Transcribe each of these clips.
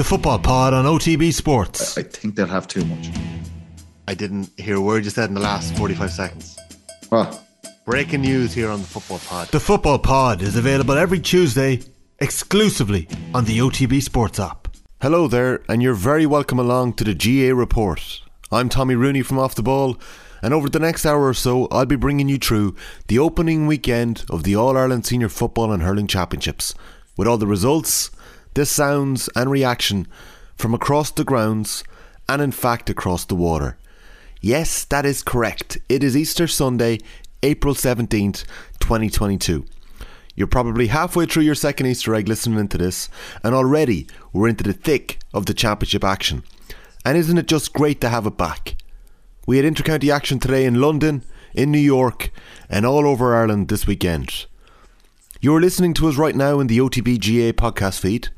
The Football Pod on OTB Sports. I think they'll have too much. I didn't hear a word you said in the last 45 seconds. What? Breaking news here on the Football Pod. The Football Pod is available every Tuesday exclusively on the OTB Sports app. Hello there, and you're very welcome along to the GAA Report. I'm Tommy Rooney from Off the Ball, and over the next hour or so, I'll be bringing you through the opening weekend of the All Ireland Senior Football and Hurling Championships, with all the results, the sounds, and reaction from across the grounds and, in fact, across the water. Yes, that is correct. It is Easter Sunday, April 17th, 2022. You're probably halfway through your second Easter egg listening to this, and already we're into the thick of the championship action. And isn't it just great to have it back? We had intercounty action today in London, in New York, and all over Ireland this weekend. You're listening to us right now in the OTB GAA podcast feed.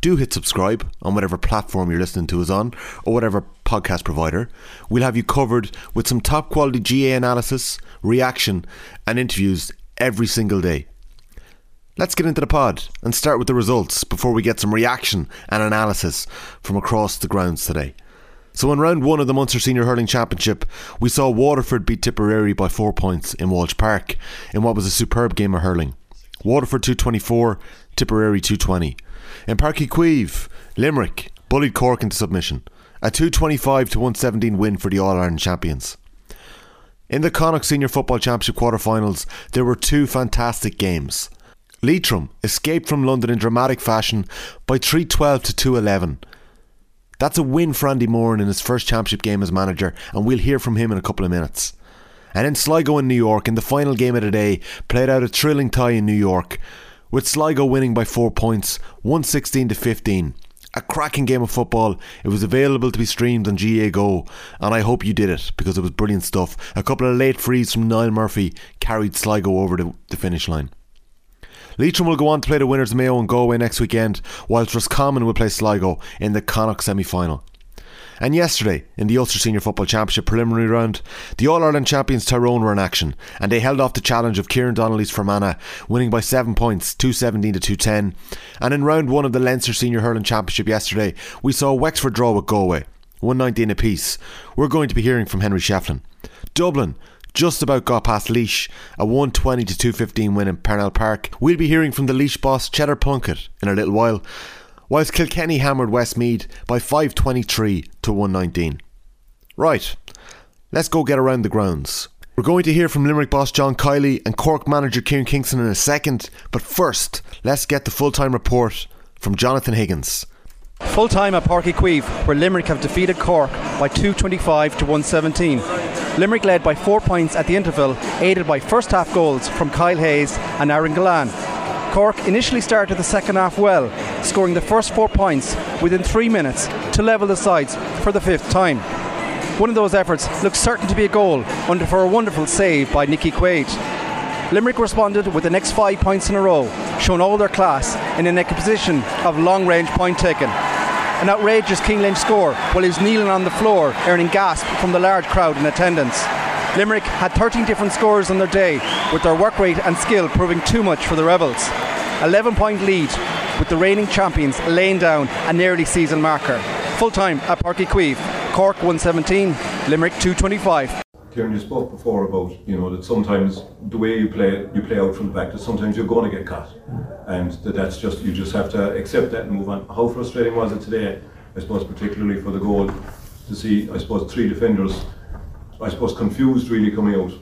Do hit subscribe on whatever platform you're listening to us on, or whatever podcast provider. We'll have you covered with some top quality GAA analysis, reaction, and interviews every single day. Let's get into the pod and start with the results before we get some reaction and analysis from across the grounds today. So, in round one of the Munster Senior Hurling Championship, we saw Waterford beat Tipperary by four points in Walsh Park in what was a superb game of hurling. Waterford 224, Tipperary 220. In Uí Chaoimh, Limerick bullied Cork into submission. A 225 to 117 win for the All Ireland champions. In the Connacht Senior Football Championship quarter-finals, there were two fantastic games. Leitrim escaped from London in dramatic fashion by 312 to 211. That's a win for Andy Moran in his first championship game as manager, and we'll hear from him in a couple of minutes. And in Sligo in New York, in the final game of the day, played out a thrilling tie in New York, with Sligo winning by four points, 116 to 15. A cracking game of football. It was available to be streamed on GAA Go, and I hope you did it because it was brilliant stuff. A couple of late frees from Niall Murphy carried Sligo over the, the finish line. Leitrim will go on to play the winners Mayo and Galway next weekend, whilst Roscommon will play Sligo in the Connacht semi final. And yesterday, in the Ulster Senior Football Championship preliminary round, the All Ireland champions Tyrone were in action, and they held off the challenge of Kieran Donnelly's Fermanagh, winning by 7 points, 217 to 210. And in round 1 of the Leinster Senior Hurling Championship yesterday, we saw Wexford draw with Galway, 119 apiece. We're going to be hearing from Henry Shefflin. Dublin just about got past Laois, a 120 to 215 win in Parnell Park. We'll be hearing from the Laois boss Cheddar Plunkett in a little while, whilst Kilkenny hammered Westmeath by 523 to 119. Right, let's go get around the grounds. We're going to hear from Limerick boss John Kiely and Cork manager Kieran Kingston in a second, but first, let's get the full time report from Jonathan Higgins. Full time at Páirc Uí Chaoimh, where Limerick have defeated Cork by 225 to 117. Limerick led by four points at the interval, aided by first half goals from Kyle Hayes and Aaron Gillane. Cork initially started the second half well, scoring the first four points within three minutes to level the sides for the fifth time. One of those efforts looked certain to be a goal, under for a wonderful save by Nicky Quaid. Limerick responded with the next five points in a row, showing all their class in a position of long range point taken. An outrageous Cian Lynch score while he was kneeling on the floor, earning gasp from the large crowd in attendance. Limerick had 13 different scores on their day, with their work rate and skill proving too much for the Rebels. 11 point lead, with the reigning champions laying down a nearly season marker. Full time at Páirc Uí Chaoimh, Cork 117, Limerick 225. Kieran, you spoke before about you know that sometimes the way you play you play out from the back that sometimes you're going to get caught, and that that's just you just have to accept that and move on. How frustrating was it today? I suppose particularly for the goal to see I suppose three defenders, I suppose confused really coming out,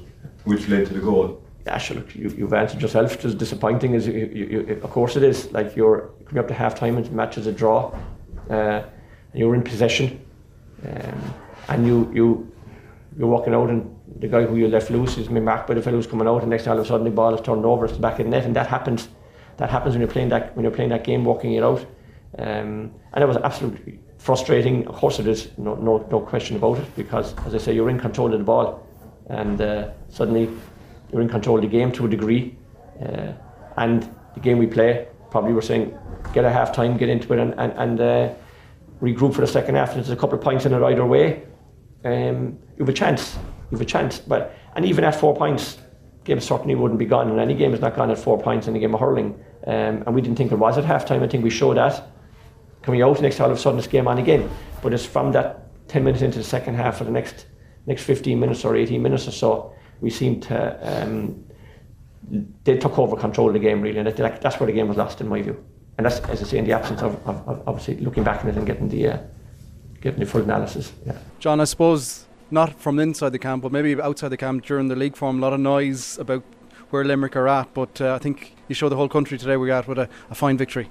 which led to the goal. Yeah, sure. Look, you, you've answered yourself. As disappointing as you, you, you, of course it is. Like you're coming up to half time and matches a draw, uh, and you're in possession, um, and you you you're walking out and the guy who you left loose is being marked by the fellow who's coming out and next all of a sudden the ball is turned over it's the back in net and that happens that happens when you're playing that when you're playing that game walking it out um, and it was absolutely frustrating of course it is no, no, no question about it because as I say you're in control of the ball and uh, suddenly you're in control of the game to a degree uh, and the game we play probably we're saying get a half time get into it and, and, and uh, regroup for the second half there's a couple of points in it either way um, you have a chance. You have a chance. But and even at four points, game certainly wouldn't be gone. And any game is not gone at four points in a game of hurling. Um, and we didn't think it was at half time. I think we showed that. Coming out, next all of a sudden it's game on again. But it's from that 10 minutes into the second half for the next next 15 minutes or 18 minutes or so, we seemed to um, they took over control of the game really, and that, that's where the game was lost in my view. And that's, as I say, in the absence of, of, of obviously looking back on it and getting the uh, getting the full analysis. Yeah. John, I suppose not from inside the camp, but maybe outside the camp during the league form, a lot of noise about where Limerick are at. But uh, I think you showed the whole country today we got with a, a fine victory.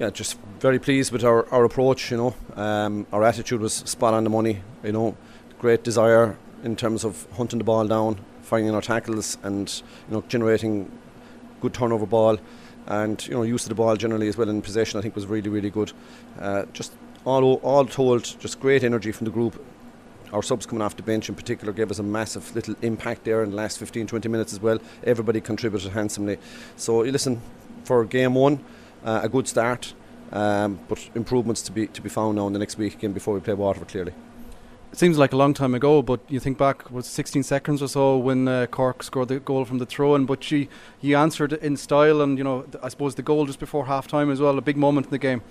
Yeah, just very pleased with our, our approach. You know, um, our attitude was spot on the money. You know, great desire in terms of hunting the ball down, finding our tackles, and you know generating good turnover ball, and you know use of the ball generally as well in possession. I think was really really good. Uh, just all all told, just great energy from the group. Our subs coming off the bench in particular gave us a massive little impact there in the last 15 20 minutes as well. Everybody contributed handsomely. So you listen for game one, uh, a good start. Um, but improvements to be to be found now in the next week again before we play Waterford clearly it seems like a long time ago, but you think back was 16 seconds or so when uh, Cork scored the goal from the throw in. But she, he answered in style, and you know, I suppose the goal just before half time as well, a big moment in the game.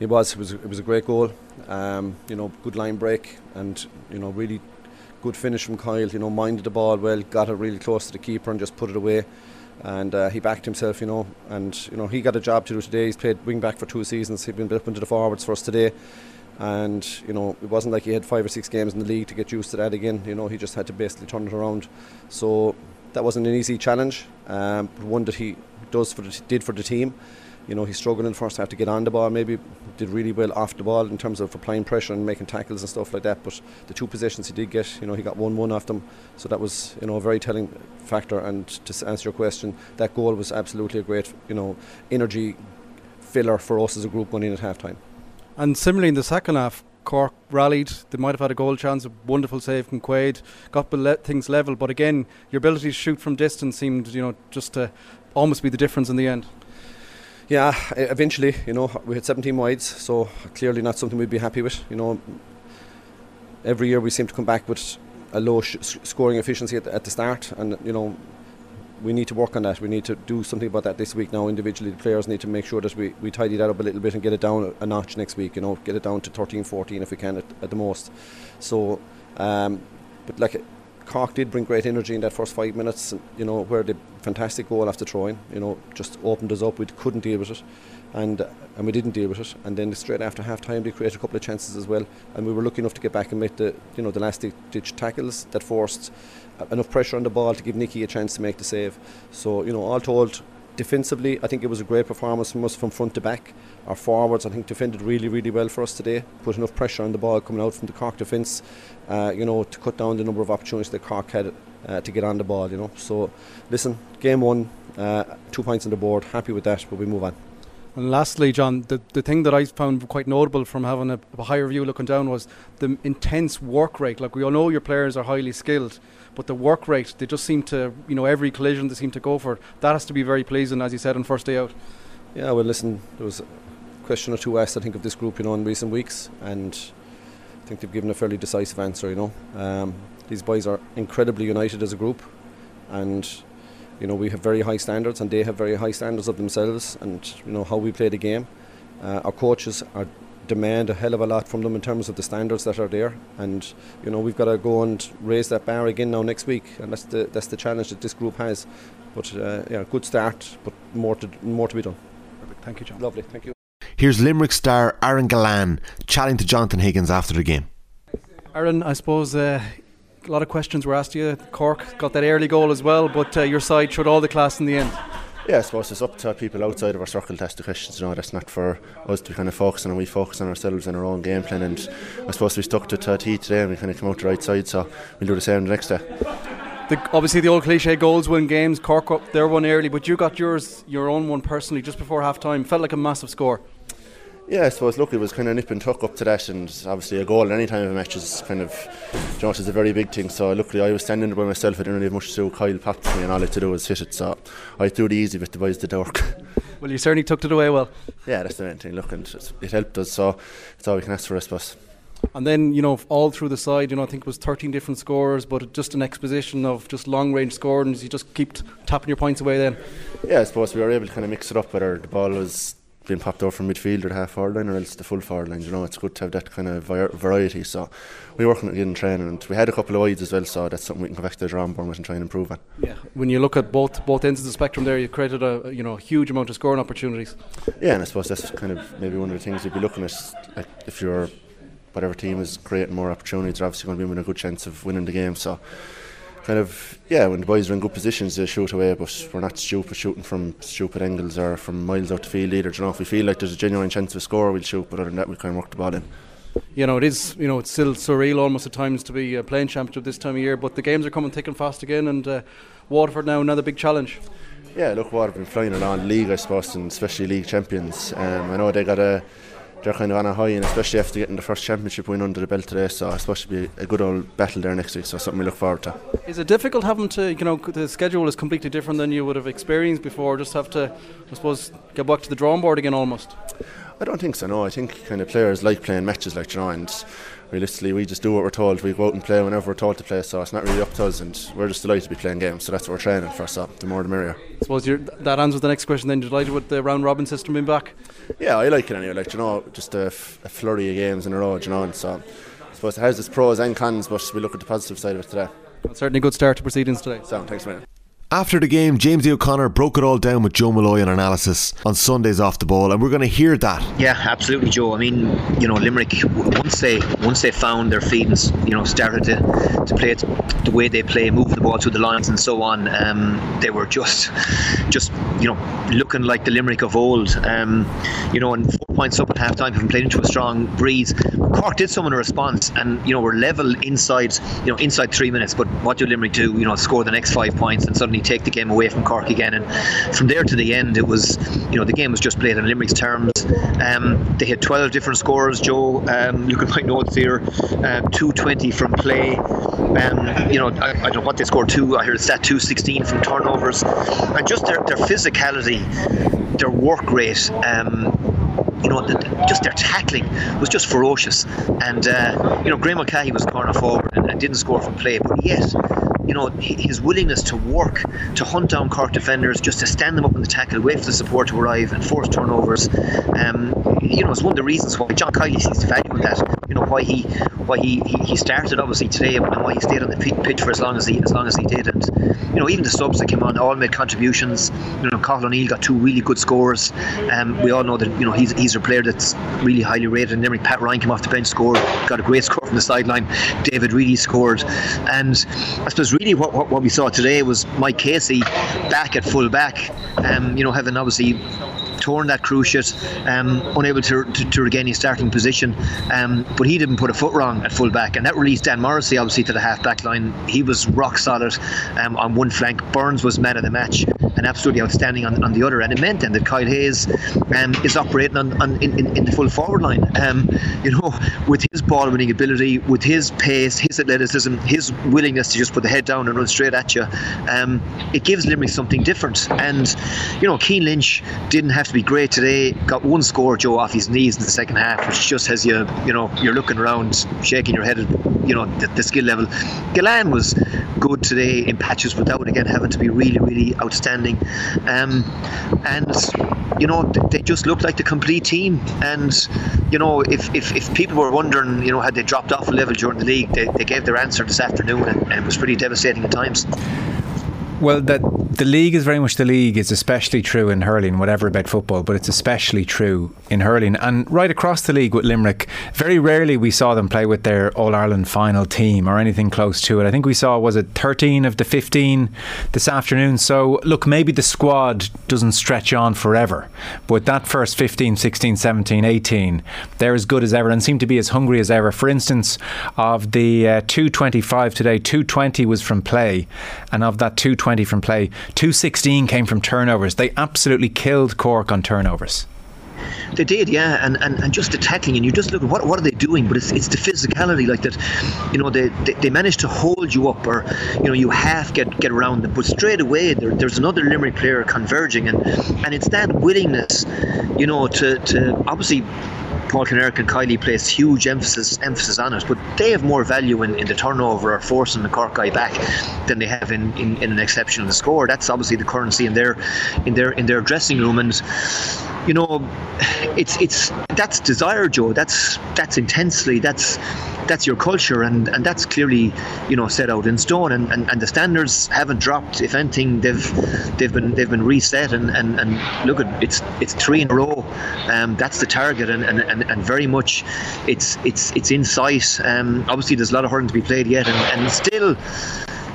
It was. It was. It was a great goal. Um, you know, good line break, and you know, really good finish from Kyle. You know, minded the ball well, got it really close to the keeper, and just put it away. And uh, he backed himself, you know, and you know he got a job to do today. He's played wing back for two seasons. He's been up into the forwards for us today and you know it wasn't like he had five or six games in the league to get used to that again. You know he just had to basically turn it around. So that wasn't an easy challenge, um, but one that he does for the, did for the team. You know he struggled in the first half to get on the ball. Maybe did really well off the ball in terms of applying pressure and making tackles and stuff like that. But the two possessions he did get, you know, he got one one off them. So that was you know a very telling factor. And to answer your question, that goal was absolutely a great you know energy filler for us as a group going in at half time. And similarly in the second half, Cork rallied. They might have had a goal chance, a wonderful save from Quaid, got things level. But again, your ability to shoot from distance seemed, you know, just to almost be the difference in the end. Yeah, eventually, you know, we had 17 wides, so clearly not something we'd be happy with. You know, every year we seem to come back with a low sh- scoring efficiency at the, at the start, and you know, we need to work on that. We need to do something about that this week now. Individually, the players need to make sure that we, we tidy that up a little bit and get it down a notch next week. You know, get it down to 13, 14 if we can at, at the most. So, um, but like Cork did bring great energy in that first five minutes. You know, where the fantastic goal after throwing, you know, just opened us up. We couldn't deal with it, and and we didn't deal with it. And then straight after half time, they created a couple of chances as well. And we were lucky enough to get back and make the you know the last ditch tackles that forced uh, enough pressure on the ball to give Nicky a chance to make the save. So you know, all told, defensively, I think it was a great performance from us from front to back. Our forwards, I think, defended really, really well for us today. Put enough pressure on the ball coming out from the Cork defence, uh, you know, to cut down the number of opportunities that Cork had uh, to get on the ball. You know, so listen, game one, uh, two points on the board. Happy with that, but we move on. And lastly, John, the, the thing that I found quite notable from having a, a, higher view looking down was the intense work rate. Like we all know your players are highly skilled, but the work rate, they just seem to, you know, every collision they seem to go for. That has to be very pleasing, as you said, on first day out. Yeah, well, listen, there was a question or two asked, I think, of this group, you know, in recent weeks, and I think they've given a fairly decisive answer, you know. Um, these boys are incredibly united as a group, and you know we have very high standards, and they have very high standards of themselves, and you know how we play the game. Uh, our coaches are demand a hell of a lot from them in terms of the standards that are there, and you know we've got to go and raise that bar again now next week, and that's the that's the challenge that this group has. But uh, yeah, good start, but more to more to be done. Perfect. Thank you, John. Lovely. Thank you. Here's Limerick star Aaron Gillane chatting to Jonathan Higgins after the game. Aaron, I suppose uh, a lot of questions were asked to you. Cork got that early goal as well, but uh, your side showed all the class in the end. Yeah, I suppose it's up to people outside of our circle to ask the questions. You know, that's not for us to kind of focus on. We focus on ourselves and our own game plan. And I suppose we stuck to 30 today and we kind of come out the right side. So we'll do the same the next day. The, obviously, the old cliche goals win games. Cork up their one early, but you got yours, your own one personally, just before half time. Felt like a massive score. Yeah, I suppose look, it was kind of nip and tuck up to that, and obviously a goal at any time of a match is kind of, you know, is a very big thing. So luckily I was standing there by myself. I didn't really have much to do. Kyle popped me, and all I had to do was hit it. So I threw the easy bit. The boys did the work. Well, you certainly tucked it away well. Yeah, that's the main thing. Look, and it helped us. So it's all we can ask for, I suppose. And then, you know, all through the side, you know, I think it was 13 different scores, but just an exposition of just long range scoring. You just keep tapping your points away then. Yeah, I suppose we were able to kind of mix it up. Whether the ball was being popped over from midfield or the half forward line or else the full forward line. You know, it's good to have that kind of variety. So we're working again in training, and we had a couple of wides as well. So that's something we can go back to the drawing board and try and improve on. Yeah, when you look at both both ends of the spectrum, there you created a you know a huge amount of scoring opportunities. Yeah, and I suppose that's kind of maybe one of the things you'd be looking at. Like if you're whatever team is creating more opportunities, they're obviously going to be in a good chance of winning the game. So kind of yeah, when the boys are in good positions, they shoot away. But we're not stupid shooting from stupid angles or from miles out the field either. You know, if we feel like there's a genuine chance of a score, we'll shoot. But other than that, we kind of work the ball in. You know, it is. You know, it's still surreal almost at times to be uh, playing championship this time of year. But the games are coming thick and fast again, and uh, Waterford now another big challenge. Yeah, look, Waterford been flying around league, I suppose, and especially league champions. Um, I know they got a they're kind of on a high, and especially after getting the first championship win under the belt today. So I suppose it'll be a good old battle there next week. So something we look forward to. Is it difficult having to, you know, the schedule is completely different than you would have experienced before? Just have to, I suppose, get back to the drawing board again almost. I don't think so. No, I think kind of players like playing matches, like you know, and realistically, we just do what we're told. We go out and play whenever we're told to play, so it's not really up to us, and we're just delighted to be playing games. So that's what we're training for. So the more the merrier. I suppose that answers the next question. Then, you're delighted with the round robin system being back? Yeah, I like it anyway. Like you know, just a, f- a flurry of games in a row. You know, and so I suppose it has its pros and cons, but we look at the positive side of it today. Well, certainly a good start to proceedings today. So thanks, man. After the game, James O'Connor broke it all down with Joe Molloy on analysis on Sundays off the ball, and we're going to hear that. Yeah, absolutely, Joe. I mean, you know, Limerick once they once they found their feet and you know started to, to play it the way they play, move the ball through the lines and so on, um, they were just just you know looking like the Limerick of old. Um, you know, and four points up at half time, having played into a strong breeze. Cork did some in a response, and you know were level inside you know inside three minutes. But what did Limerick do? You know, score the next five points and suddenly take the game away from Cork again. And from there to the end, it was, you know, the game was just played in Limerick's terms. Um, they had 12 different scores, Joe. Um, look at my notes here uh, 220 from play. Um, you know, I, I, don't know what they scored two. I heard it's that 216 from turnovers. And just their, their physicality, their work rate. Um, you know, just their tackling was just ferocious. And, uh, you know, Graeme Mulcahy was corner forward and, and, didn't score from play, but yet you know, his willingness to work, to hunt down Cork defenders, just to stand them up in the tackle, wait for the support to arrive, and force turnovers. Um, you know, it's one of the reasons why John Kiely sees the value that. You know, why he why he, he, he started obviously today and why he stayed on the pitch for as long as he as long as he did. And you know, even the subs that came on all made contributions. You know, Cathal O'Neill got two really good scores. Um, we all know that you know he's he's a player that's really highly rated. And Limerick Pat Ryan came off the bench, scored, got a great score from the sideline. David Reidy scored, and I suppose really what, what, what we saw today was Mike Casey back at full back. Um, you know, having obviously torn that cruciate, um, unable to, to, to, regain his starting position. Um, but he didn't put a foot wrong at full back, and that released Dan Morrissey obviously to the half back line. He was rock solid um, on one flank. Byrnes was man of the match and absolutely outstanding on, on the other. And it meant then that Kyle Hayes um, is operating on, on in, in, the full forward line. Um, you know, with his ball winning ability, with his pace, his athleticism, his willingness to just put the head down and run straight at you, um, it gives Limerick something different. And you know, Cian Lynch didn't have to be great today. Got one score, Joe, off his knees in the second half, which just has you, you know, you're looking around, shaking your head at, you know, the, the skill level. Gillane was good today in patches without, again, having to be really, really outstanding. Um, and, you know, they just looked like the complete team. And, you know, if, if, if people were wondering, you know, had they dropped off a level during the league, they, they gave their answer this afternoon, and, and it was pretty devastating at times. Well, that the league is very much the league. It's especially true in hurling, whatever about football, but it's especially true in hurling. And right across the league with Limerick, very rarely we saw them play with their All Ireland final team or anything close to it. I think we saw, was it 13 of the 15 this afternoon? So, look, maybe the squad doesn't stretch on forever, but that first 15, 16, 17, 18, they're as good as ever and seem to be as hungry as ever. For instance, of the uh, 225 today, 220 was from play, and of that 220 from play, 216 came from turnovers. They absolutely killed Cork on turnovers. They did, yeah, and, and, and just the tackling, and you just look at what what are they doing, but it's, it's the physicality like that. You know, they, they, they manage to hold you up, or you know, you half get get around them, but straight away there, there's another Limerick player converging, and and it's that willingness, you know, to to obviously Paul Kinnerk and Kiely place huge emphasis emphasis on it, but they have more value in, in the turnover or forcing the Cork guy back than they have in, in, in an exceptional score. That's obviously the currency in their in their in their dressing room and you know, it's it's that's desire, Joe. That's that's intensely. That's that's your culture, and, and that's clearly, you know, set out in stone. And, and, and the standards haven't dropped. If anything, they've they've been they've been reset. And, and, and look at it's it's three in a row. Um, that's the target, and, and, and, and very much, it's it's it's in sight. Um, obviously, there's a lot of hurling to be played yet, and, and still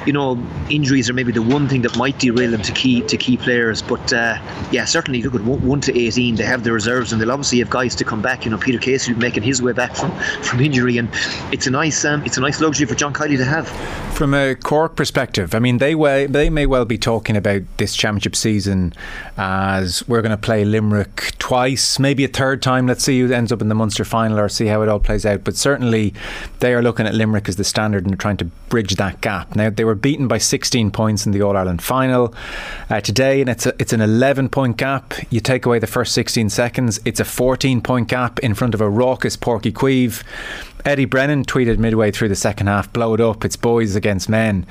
you know, injuries are maybe the one thing that might derail them to key to key players. But uh, yeah, certainly look at one, to eighteen, they have the reserves, and they'll obviously have guys to come back. You know, Peter Casey making his way back from, from injury, and it's a nice um, it's a nice luxury for John Kiely to have. From a Cork perspective, I mean, they way, they may well be talking about this championship season as we're going to play Limerick twice, maybe a third time. Let's see who ends up in the Munster final, or see how it all plays out. But certainly, they are looking at Limerick as the standard and trying to bridge that gap. Now they were beaten by 16 points in the All Ireland final uh, today, and it's a, it's an 11 point gap. You take away the first 16 seconds, it's a 14 point gap in front of a raucous Uí Chaoimh. Eddie Brennan tweeted midway through the second half, blow it up, it's boys against men.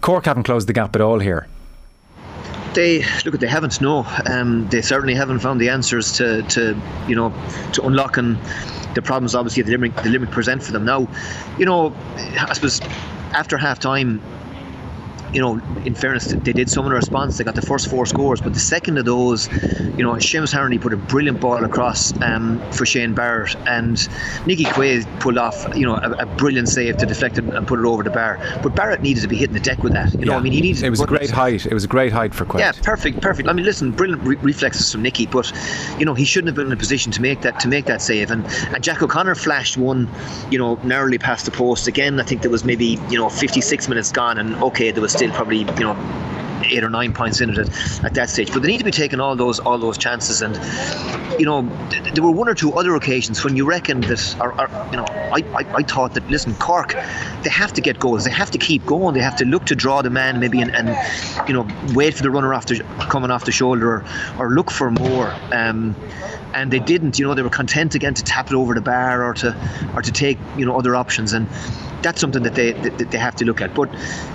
Cork haven't closed the gap at all here they look at they haven't no um, they certainly haven't found the answers to, to you know to unlocking the problems obviously the Limerick, the Limerick present for them now you know I suppose after half time you know, in fairness, they did some in response. They got the first four scores, but the second of those, you know, Seamus Harnedy put a brilliant ball across um, for Shane Barrett, and Nicky Quaid pulled off, you know, a, a, brilliant save to deflect it and put it over the bar. But Barrett needed to be hitting the deck with that. You know, yeah. I mean, he needed. It was a great height. It was a great height for Quaid. Yeah, perfect, perfect. I mean, listen, brilliant re- reflexes from Nicky, but you know, he shouldn't have been in a position to make that to make that save. And and Jack O'Connor flashed one, you know, narrowly past the post again. I think there was maybe you know 56 minutes gone, and okay, there was still probably you know eight or nine points in it at, at, that stage. But they need to be taking all those all those chances. And you know, th- there were one or two other occasions when you reckon that, or, or you know, I, I, I, thought that listen, Cork, they have to get goals. They have to keep going. They have to look to draw the man maybe and, and you know wait for the runner after coming off the shoulder or, or look for more. Um, and they didn't. You know, they were content again to tap it over the bar or to or to take you know other options and that's something that they that they have to look at. But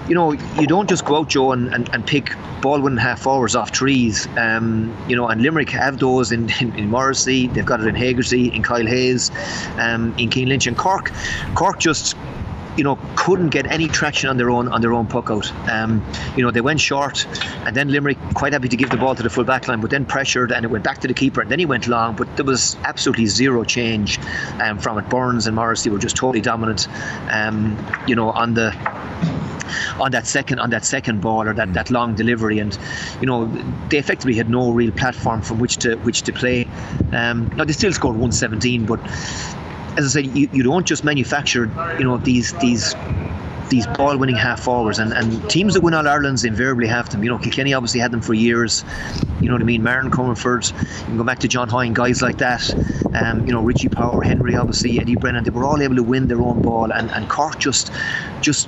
you know, you don't just go out, Joe, and, and, and pick ball half hours off trees. Um, you know, and Limerick have those in, in, in Morrissey, they've got it in Hegarty, in Kyle Hayes, um, in Cian Lynch, and Cork. Cork just you know, couldn't get any traction on their own on their own puck out. Um, you know, they went short, and then Limerick quite happy to give the ball to the full back line, but then pressured, and it went back to the keeper, and then he went long. But there was absolutely zero change um, from it. Byrnes and Morrissey were just totally dominant. Um, you know, on the on that second on that second ball or that, that long delivery and you know they effectively had no real platform from which to which to play um, now they still scored 117 but as I said, you, you don't just manufacture, you know, these these these ball winning half forwards and, and teams that win all Ireland's invariably have them. You know, Kilkenny obviously had them for years. You know what I mean? Martin Comerford, you can go back to John Hoyne, guys like that. Um, you know, Richie Power, Henry, obviously, Eddie Brennan, they were all able to win their own ball and, and Cork just just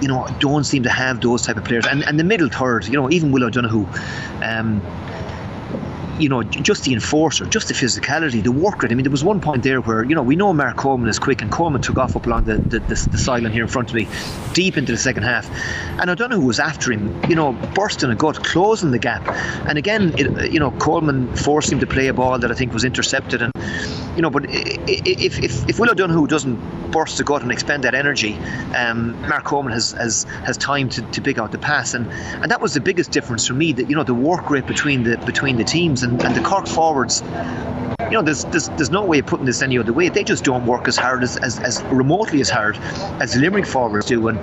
you know, don't seem to have those type of players. And and the middle third, you know, even Will O'Donoghue, um, you know, just the enforcer, just the physicality, the work rate. I mean, there was one point there where, you know, we know Mark Coleman is quick, and Coleman took off up along the, the, the, the sideline here in front of me, deep into the second half. And I don't know who was after him, you know, bursting a gut, closing the gap. And again, it, you know, Coleman forced him to play a ball that I think was intercepted. And, you know, but if, if, if Will O'Donoghue doesn't burst the gut and expend that energy, um, Mark Coleman has, has, has time to, to pick out the pass. And, and that was the biggest difference for me, that, you know, the work rate between the, between the teams and, and the Cork forwards you know, there's, there's there's no way of putting this any other way. They just don't work as hard as, as, as remotely as hard as Limerick forwards do. And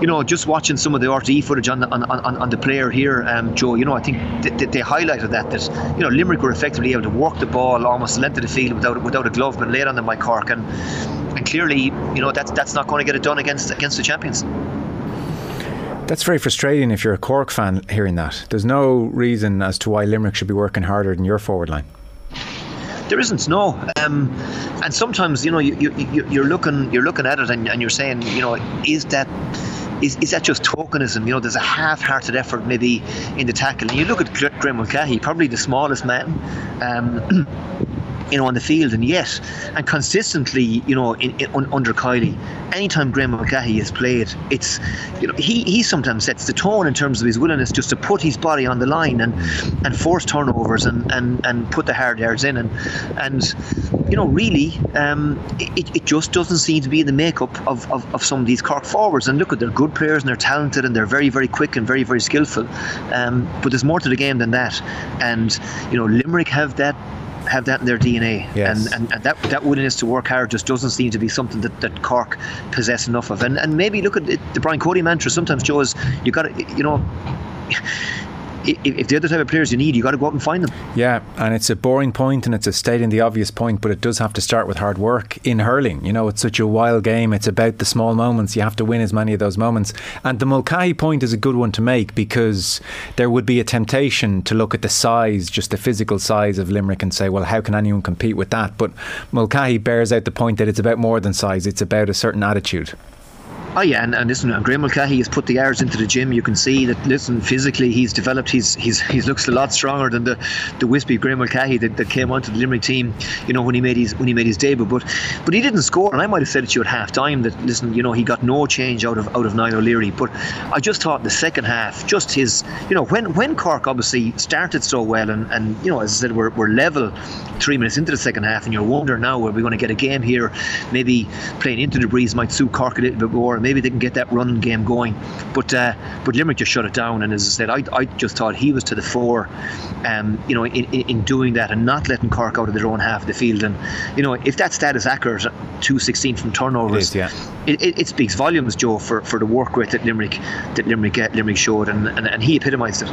you know, just watching some of the RTE footage on the on, on, on the player here, um, Joe, you know, I think they, they highlighted that that you know Limerick were effectively able to work the ball almost the length of the field without without a glove being laid on them by Cork, and and clearly, you know, that's that's not going to get it done against against the champions. That's very frustrating if you're a Cork fan hearing that. There's no reason as to why Limerick should be working harder than your forward line. There isn't no, um, and sometimes you know you, you, you're looking you're looking at it and, and you're saying you know is that is, is that just tokenism? You know, there's a half-hearted effort maybe in the tackle. And you look at Graeme Mulcahy, probably the smallest man. Um, you know, on the field, and yet, and consistently, you know, in, in, under Kiely, anytime Graeme Mulcahy has played, it's, you know, he, he sometimes sets the tone in terms of his willingness just to put his body on the line and and force turnovers and, and, and put the hard yards in, and and you know, really, um, it, it just doesn't seem to be in the makeup of, of, of some of these Cork forwards. And look, at they're good players and they're talented and they're very very quick and very very skillful, um, but there's more to the game than that, and you know, Limerick have that have that in their DNA. Yes. And, and, and that that willingness to work hard just doesn't seem to be something that, that Cork possess enough of. And and maybe look at it, the Brian Cody mantra. Sometimes Joe is you got to you know. If, they're the type of players you need, you got to go out and find them. Yeah, and it's a boring point and it's a stating the obvious point, but it does have to start with hard work in hurling. You know, it's such a wild game. It's about the small moments. You have to win as many of those moments. And the Mulcahy point is a good one to make because there would be a temptation to look at the size, just the physical size of Limerick, and say, well, how can anyone compete with that? But Mulcahy bears out the point that it's about more than size. It's about a certain attitude. Oh yeah, and, and listen, and Graeme Mulcahy has put the hours into the gym. You can see that. Listen, physically, he's developed. He's he's he looks a lot stronger than the the wispy Graeme Mulcahy that, that came onto the Limerick team. You know when he made his when he made his debut, but but he didn't score. And I might have said it to you at half time that listen, you know he got no change out of out of Niall O'Leary. But I just thought the second half, just his, you know, when when Cork obviously started so well, and and you know as I said, we're, we're level three minutes into the second half, and you're wondering now are we going to get a game here? Maybe playing into the breeze might suit Cork a little bit more. Maybe they can get that run game going. But uh, but Limerick just shut it down. And as I said, I, I just thought he was to the fore, um, you know, in, in doing that and not letting Cork out of their own half of the field. And you know, if that stat is accurate, two sixteen from turnovers, it, is, yeah. it, it, it, speaks volumes, Joe, for, for the work rate that Limerick that Limerick uh, Limerick showed, and, and, and he epitomised it.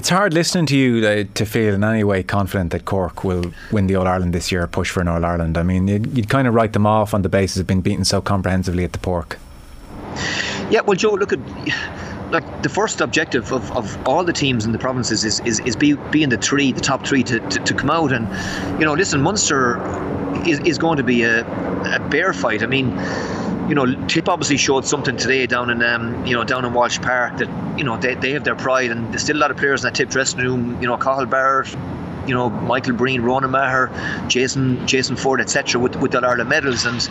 It's hard listening to you uh, to feel in any way confident that Cork will win the All Ireland this year, push for an All Ireland. I mean, you'd, you'd kind of write them off on the basis of being beaten so comprehensively at the Páirc. Yeah, well, Joe, look at like the first objective of, of all the teams in the provinces is is, is be, being the three, the top three to, to, to come out. And you know, listen, Munster is, is going to be a, a bear fight. I mean, you know, Tip obviously showed something today down in um, you know down in Walsh Park that you know they, they have their pride and there's still a lot of players in that Tip dressing room. You know, Cathal Barrett, you know Michael Breen, Ronan Maher, Jason Jason Forde, etc. with with the Ireland medals and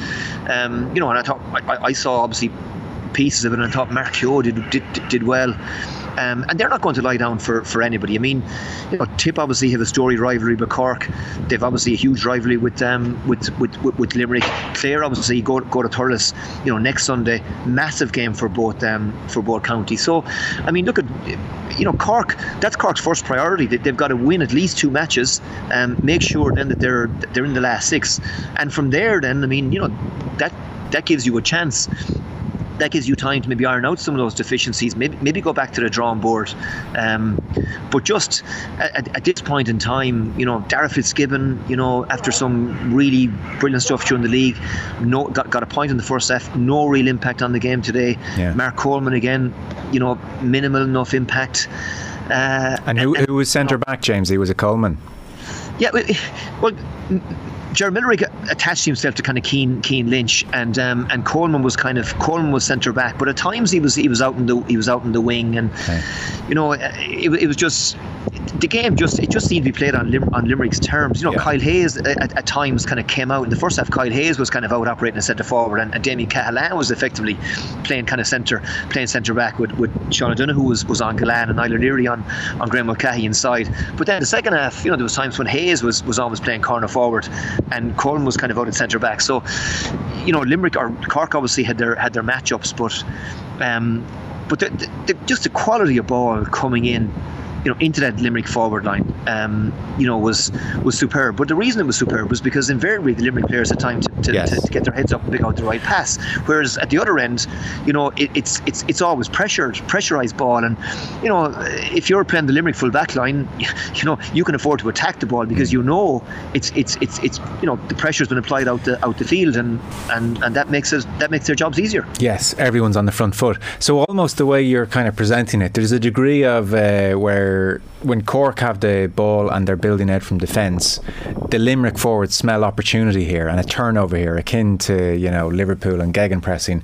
um, you know, and I thought I, I saw obviously pieces of it, and I thought Mark Kehoe did, did, did well. Um, and they're not going to lie down for, for anybody. I mean, you know, Tip obviously have a story rivalry with Cork. They've obviously a huge rivalry with um, with, with, with, with Limerick. Clare obviously go go to Thurles, you know, next Sunday. Massive game for both um, for both counties. So, I mean, look at you know Cork. That's Cork's first priority. They, have got to win at least two matches. Um, make sure then that they're they're in the last six, and from there, then I mean, you know, that that gives you a chance that gives you time to maybe iron out some of those deficiencies, maybe, maybe go back to the drawing board. Um, but just at, at, this point in time, you know, Darragh Fitzgibbon, you know, after some really brilliant stuff during the league, no, got, got a point in the first half, no real impact on the game today. Yeah. Mark Coleman again, you know, minimal enough impact. Uh, and who, who was centre back, James? He was a Coleman. Yeah, well, Ger Millerick attached himself to kind of Keane, Cian Lynch and um, and Coleman was kind of Coleman was centre back, but at times he was he was out in the he was out in the wing, and okay. you know it, it was just the game just it just seemed to be played on Lim, on Limerick's terms. You know, yeah. Kyle Hayes at, at, times kind of came out in the first half. Kyle Hayes was kind of out operating as centre forward, and, and Damien Cahalane was effectively playing kind of centre playing centre back with with Sean O'Donoghue was was on Gillane and Niall O'Leary on on Graeme Mulcahy inside. But then the second half, you know, there was times when Hayes was was always playing corner forward and Coleman was kind of out at centre back. So, you know, Limerick or Cork obviously had their had their matchups, but um, but the, the, just the quality of ball coming in you know, into that Limerick forward line, um, you know, was was superb. But the reason it was superb was because invariably the Limerick players had time to, to, yes. to, to get their heads up and pick out the right pass. Whereas at the other end, you know, it, it's it's it's always pressured, pressurized ball, and you know, if you're playing the Limerick full back line, you know, you can afford to attack the ball because you know it's it's it's it's you know the pressure's been applied out the out the field, and and and that makes it that makes their jobs easier. Yes, everyone's on the front foot. So almost the way you're kind of presenting it, there's a degree of uh, where where when Cork have the ball and they're building out from defence, the Limerick forwards smell opportunity here and a turnover here, akin to you know Liverpool and Gegenpressing. pressing.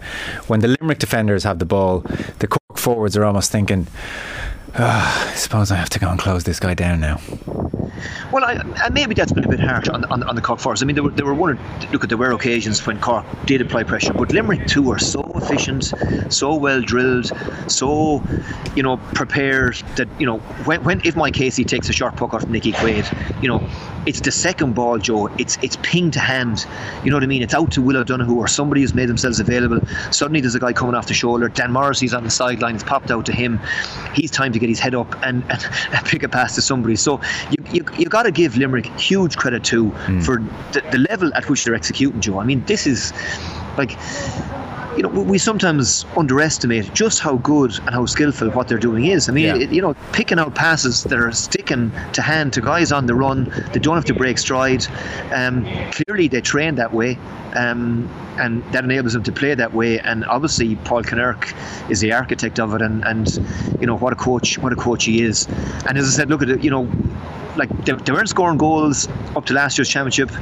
When the Limerick defenders have the ball, the Cork forwards are almost thinking, oh, I suppose I have to go and close this guy down now. Well, I, and maybe that's been a bit harsh on, on, on the Cork Force. I mean, there were, there were one look at there were occasions when Cork did apply pressure, but Limerick too are so efficient, so well drilled, so you know prepared that you know when, when if Mike Casey takes a short puck off Nicky Quaid, you know it's the second ball, Joe. It's it's ping to hand. You know what I mean? It's out to Will O'Donoghue or somebody who's made themselves available. Suddenly there's a guy coming off the shoulder. Dan Morrissey's on the sideline. It's popped out to him. He's time to get his head up and, and, and pick a pass to somebody. So you you, you got to give Limerick huge credit too mm. for the, the level at which they're executing, Joe. I mean, this is like you know, we sometimes underestimate just how good and how skillful what they're doing is. I mean, yeah. it, you know, picking out passes that are sticking to hand to guys on the run, they don't have to break stride. Um, clearly, they train that way, um, and that enables them to play that way. And obviously, Paul Kinnerk is the architect of it, and, and you know what a coach, what a coach he is. And as I said, look at it, you know like they, they, weren't scoring goals up to last year's championship.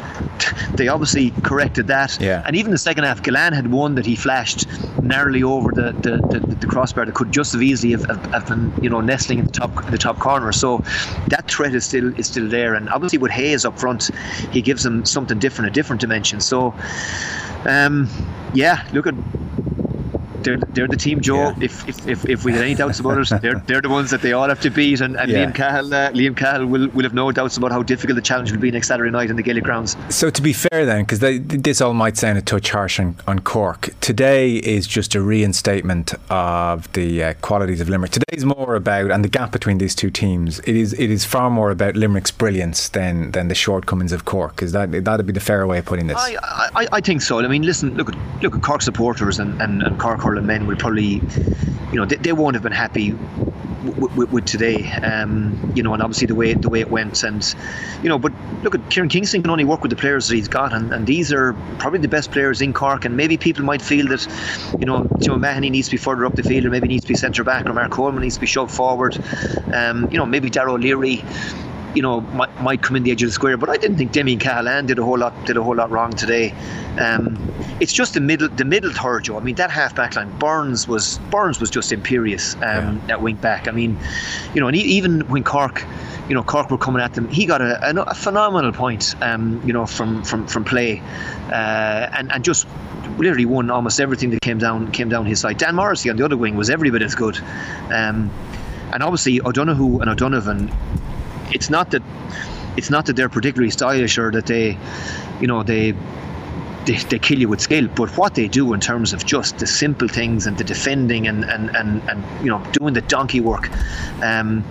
They obviously corrected that. Yeah. And even the second half, Gillane had one that he flashed narrowly over the, the, the, the crossbar that could just as easily have, have, have, been you know nestling in the top the top corner. So that threat is still is still there. And obviously with Hayes up front, he gives them something different, a different dimension. So. Um, yeah, look at they're, they're the team, Joe. Yeah. If, if, if, if we had any doubts about it, they're, they're the ones that they all have to beat. And, and yeah. Liam Cahill, uh, Liam Cahill will, will have no doubts about how difficult the challenge will be next Saturday night in the Gaelic grounds. So, to be fair, then, because this all might sound a touch harsh on, on Cork, today is just a reinstatement of the uh, qualities of Limerick. Today is more about, and the gap between these two teams, it is it is far more about Limerick's brilliance than than the shortcomings of Cork. Is that that'd be the fair way of putting this? I, I, I think so. I mean, listen, look at look at Cork supporters and, and, and Cork hurling men will probably you know, they, they won't have been happy w- w- with today. Um, you know, and obviously the way the way it went, and you know, but look at Kieran Kingston can only work with the players that he's got, and, and these are probably the best players in Cork. And maybe people might feel that, you know, Joe Mahoney needs to be further up the field, or maybe needs to be centre back, or Mark Coleman needs to be shoved forward. Um, you know, maybe Darrow O'Leary you know, might, might come in the edge of the square. But I didn't think Damien Cahalane did a whole lot did a whole lot wrong today. Um, it's just the middle the middle third, Joe. I mean, that half back line, Byrnes was Byrnes was just imperious um, yeah. at wing back. I mean, you know, and even when Cork you know Cork were coming at them. He got a, a, a phenomenal point, um, you know, from from from play, uh, and and just literally won almost everything that came down came down his side. Dan Morrissey on the other wing was every bit as good, um, and obviously O'Donoghue and O'Donovan it's not that it's not that they're particularly stylish or that they, you know, they they, they kill you with skill, but what they do in terms of just the simple things and the defending and and, and, and you know doing the donkey work, um,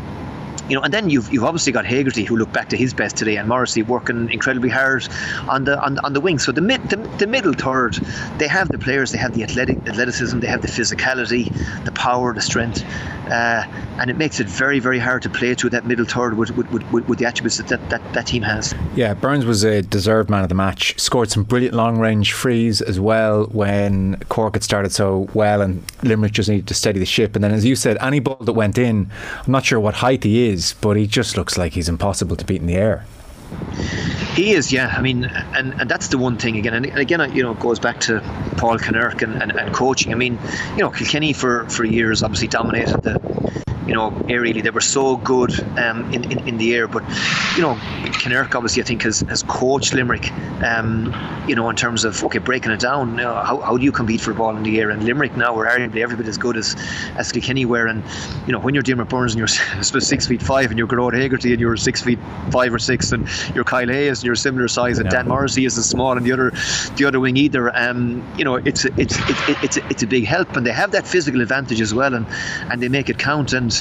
you know, and then you've you've obviously got Hegarty who looked back to his best today, and Morrissey working incredibly hard on the on, on the wing. So the mid the, the middle third, they have the players, they have the athletic athleticism, they have the physicality, the power, the strength, uh, and it makes it very very hard to play through that middle third with with, with, with the attributes that, that that, that team has. Yeah, Byrnes was a deserved man of the match. Scored some brilliant long range frees as well when Cork had started so well, and Limerick just needed to steady the ship. And then, as you said, any ball that went in, I'm not sure what height he is is, but he just looks like he's impossible to beat in the air. He is, yeah. I mean, and, and that's the one thing again. And again, you know, it goes back to Paul Kinnerk and, and, and coaching. I mean, you know, Kilkenny for, for years obviously dominated the you know, aerially they were so good um, in, in, in the air. But you know, Kinnerk obviously I think has, has coached Limerick, um, you know, in terms of okay breaking it down. You know, how, how do you compete for a ball in the air? And Limerick now are arguably every bit as good as as Kilkenny were. And you know, when you're Diarmaid Byrnes and you're six feet five, and you're Gearóid Hegarty and you're six feet five or six, and you're Kyle Hayes and you're similar size, and yeah. Dan Morrissey isn't small, and the other the other wing either. Um, you know, it's it's it's it's a, it's a big help, and they have that physical advantage as well, and and they make it count. And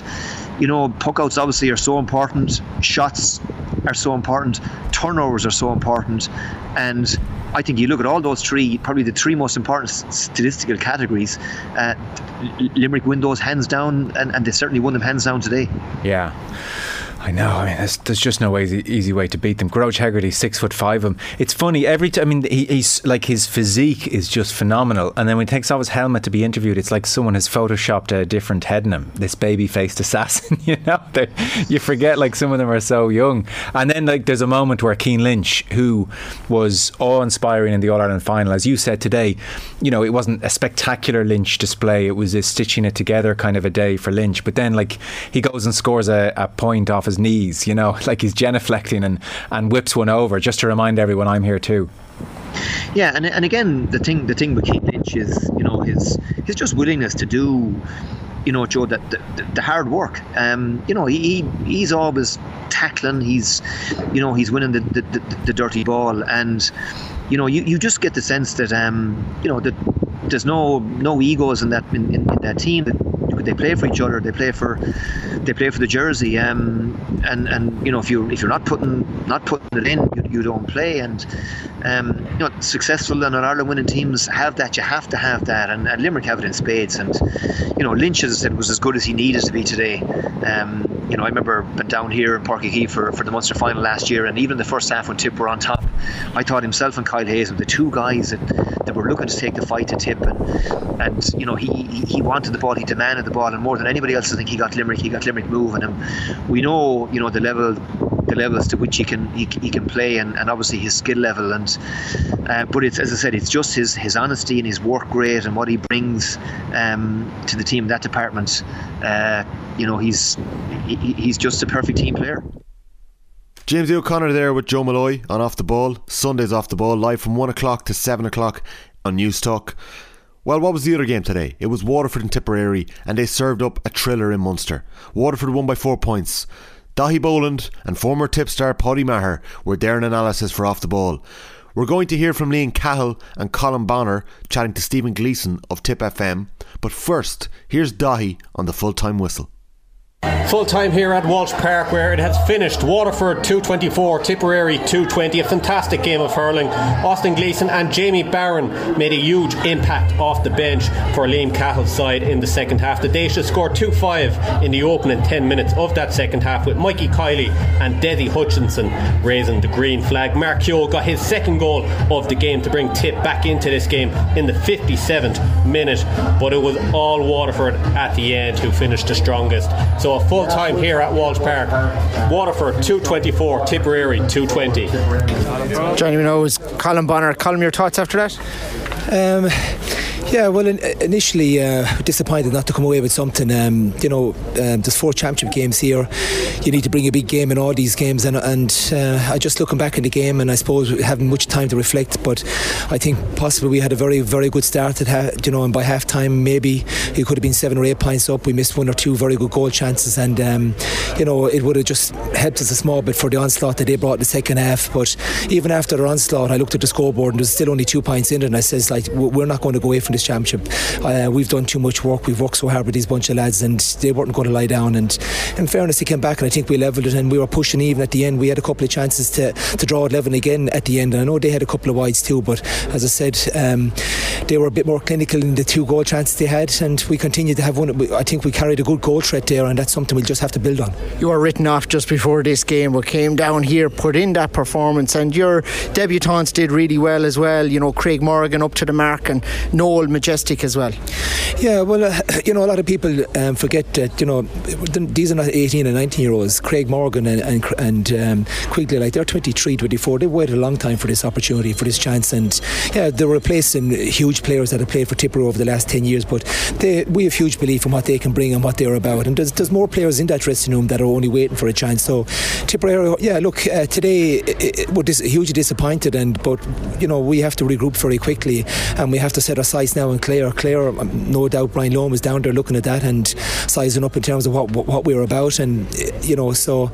you know, puckouts obviously are so important, shots are so important, turnovers are so important, and I think you look at all those three, probably the three most important statistical categories. Uh, Limerick win those hands down, and, and they certainly won them hands down today. Yeah. I know. I mean, there's, there's just no easy, easy way to beat them. Gearóid Hegarty, six foot five him. It's funny every time. I mean, he, he's like his physique is just phenomenal. And then when he takes off his helmet to be interviewed, it's like someone has photoshopped a different head in him. This baby faced assassin. You know, you forget like some of them are so young. And then like there's a moment where Cian Lynch, who was awe inspiring in the All Ireland final, as you said today, you know, it wasn't a spectacular Lynch display. It was a stitching it together kind of a day for Lynch. But then like he goes and scores a, a point off his knees, you know, like he's genuflecting and, and whips one over just to remind everyone I'm here too. Yeah, and and again, the thing the thing with Cian Lynch is, you know, his his just willingness to do you know, Joe, that the, the, hard work. Um, you know, he, he's always tackling. He's, you know, he's winning the, the, the, the dirty ball, and you know, you, you just get the sense that um, you know that there's no no egos in that in, in, in that team. They play for each other. They play for they play for the jersey. Um, and and you know if you if you're not putting not putting it in, you, you don't play. And um, you know successful and an Ireland winning teams have that. You have to have that. And, and Limerick have it in spades. And you know Lynch, as I said, was as good as he needed to be today. Um, you know I remember been down here in Uí Chaoimh for for the Munster final last year, and even the first half when Tip were on top, I thought himself and Kyle Hayes were the two guys that, that were looking to take the fight to Tip. And and you know he he wanted the ball, he demanded the ball, and more than anybody else, I think he got Limerick. He got Limerick moving, and we know you know the level the levels to which he can he, he can play and, and obviously his skill level. And uh, but it's as I said it's just his his honesty and his work rate and what he brings um, to the team that department uh, you know he's he, he's just a perfect team player. Jamesie O'Connor there with Joe Molloy on Off the Ball. Sundays Off the Ball live from 1 o'clock to 7 o'clock on Newstalk well, what was the other game today? It was Waterford and Tipperary, and they served up a thriller in Munster. Waterford won by four points. Dahi Boland and former tipstar Paudie Maher were there in analysis for Off the Ball. We're going to hear from Liam Cahill and Colm Bonnar chatting to Stephen Gleeson of Tip FM. But first, here's Dahi on the full time whistle. Full time here at Walsh Park where it has finished. Waterford 224, Tipperary 220. A fantastic game of hurling. Austin Gleeson and Jamie Barron made a huge impact off the bench for Liam Cahill's side in the second half. The Déise scored 2 5 in the opening 10 minutes of that second half with Mikey Kiely and Dessie Hutchinson raising the green flag. Mark Kehoe got his second goal of the game to bring Tip back into this game in the 57th minute, but it was all Waterford at the end who finished the strongest. So a full time here at Walsh Park. Waterford 224, Tipperary 220. Joining me now is Colm Bonnar. Colm, your thoughts after that? Um, yeah, well, in, initially uh, disappointed not to come away with something. Um, you know, um, there's four championship games here. You need to bring a big game in all these games, and, and uh, I just looking back in the game, and I suppose having much time to reflect. But I think possibly we had a very, very good start at ha- you know, and by half time maybe it could have been seven or eight points up. We missed one or two very good goal chances, and um, you know it would have just helped us a small bit for the onslaught that they brought in the second half. But even after the onslaught, I looked at the scoreboard and there's still only two points in it, and I says like we're not going to go away from this championship. Uh, we've done too much work. We've worked so hard with these bunch of lads, and they weren't going to lie down. And in fairness, he came back, and I think we levelled it, and we were pushing even at the end. We had a couple of chances to, to draw it 11 again at the end, and I know they had a couple of wides too. But as I said, um, they were a bit more clinical in the two goal chances they had, and we continued to have one. I think we carried a good goal threat there, and that's something we'll just have to build on. You were written off just before this game, but came down here, put in that performance, and your debutants did really well as well. You know, Craig Morgan up to the mark, and Noel Majestic as well. Yeah, well, uh, you know, a lot of people um, forget that you know these are not 18 and 19 year olds. Craig Morgan and and, and um, Quigley, like they're 23, 24. They've waited a long time for this opportunity, for this chance, and yeah, they're replacing huge players that have played for Tipper over the last 10 years. But they, we have huge belief in what they can bring and what they're about. And there's, there's more players in that dressing room that are only waiting for a chance. So Tipperary, yeah, look, uh, today it, it, we're dis- hugely disappointed, and but you know we have to regroup very quickly, and we have to set our sights now in Clare. Clare, um, no doubt, Brian Lohan was down there looking at that and sizing up in terms of what what, what we were about, and you know, so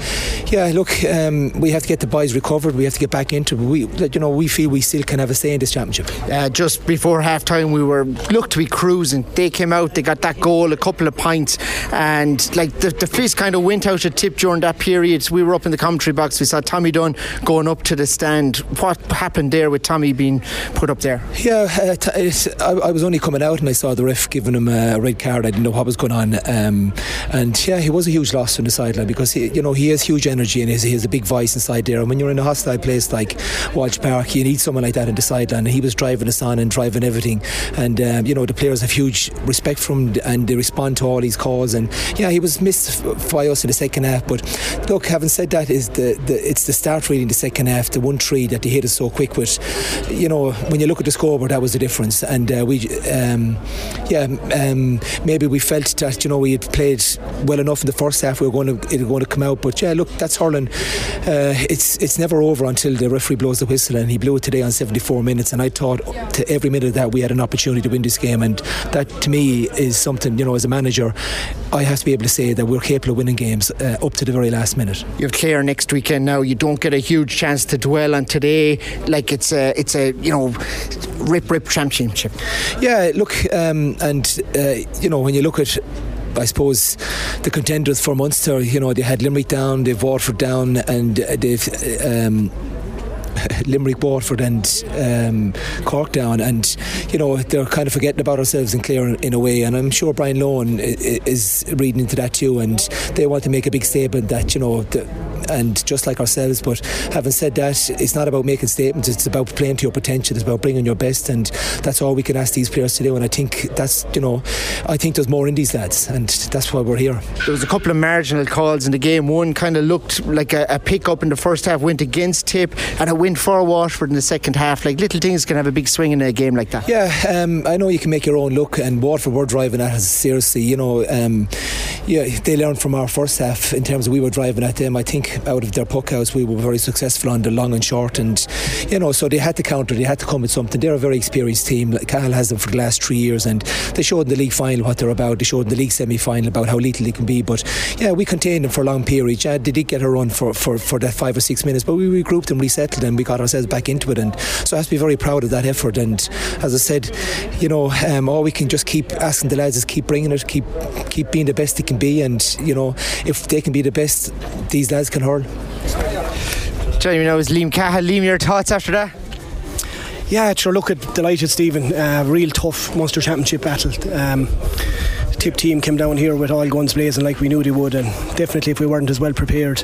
yeah, look, um, we have to get the boys recovered. We have to get back into. We, you know, we feel we still can have a say in this championship. Uh, just before half time, we were looked to be cruising. They came out, they got that goal, a couple of points, and like the, the fist kind of went out a tip during that period. We were up in the commentary box. We saw Tommy Dunne going up to the stand. What happened there with Tommy being put up there? Yeah, uh, I, was only coming out and I saw the ref giving him a red card. I didn't know what was going on, um, and yeah, he was a huge loss on the sideline because he, you know he has huge energy and he has a big voice inside there. And when you're in a hostile place like Walsh Park, you need someone like that in the sideline. And he was driving us on and driving everything, and um, you know the players have huge respect for him and they respond to all these calls. And yeah, he was missed by us in the second half. But look, having said that, is the, the it's the start really in the second half, the one three that they hit us so quick with. You know, when you look at the scoreboard, that was the difference. And uh, we, um, yeah, um, maybe we felt that you know we had played well enough in the first half. We were going to it was going to come out. But yeah, look, that's hurling. Uh, it's it's never over until the referee blows the whistle, and he blew it today on 74 minutes. And I thought to every minute that we had an opportunity to win this game, and that to me is something you know as a manager, I have to be able to say that we're capable of winning games uh, up to the very last minute. You have Clare next weekend now. You don't get a huge chance to dwell on today, like it's a it's a you know rip rip championship. Yeah, look, um, and uh, you know when you look at I suppose the contenders for Munster, you know, they had Limerick down, they've Waterford down, and they've. Um, Limerick, Waterford, and um, Cork down, and you know they're kind of forgetting about ourselves in Clare in, a way. And I'm sure Brian Lohan is reading into that too, and they want to make a big statement that you know. The, and just like ourselves. But having said that, it's not about making statements. It's about playing to your potential. It's about bringing your best, and that's all we can ask these players to do. And I think that's you know, I think there's more in these lads, and that's why we're here. There was a couple of marginal calls in the game. One kind of looked like a, a pick up in the first half, went against Tip, and a win for Waterford in the second half. Like little things can have a big swing in a game like that. Yeah, um, I know you can make your own look, and Waterford were driving at us seriously. You know, um, yeah, they learned from our first half in terms of we were driving at them. I think out of their puck we were very successful on the long and short, and you know, so they had to counter. They had to come with something. They're a very experienced team. Like has them for the last three years, and they showed in the league final what they're about. They showed in the league semi final about how lethal they can be. But yeah, we contained them for a long period. Yeah, they did get a run for, for, for that five or six minutes, but we regrouped and resettled, and we got ourselves back into it. And so I have to be very proud of that effort. And as I said, you know, um, all we can just keep asking the lads is keep bringing it, keep keep being the best they can be, and you know, if they can be the best, these lads can hurl. Joining me now is Liam Cahill. Liam, your thoughts after that? Yeah, sure. Look at delighted, Stephen. Uh, real tough Munster Championship battle. Um, tip team came down here with all guns blazing like we knew they would, and definitely if we weren't as well prepared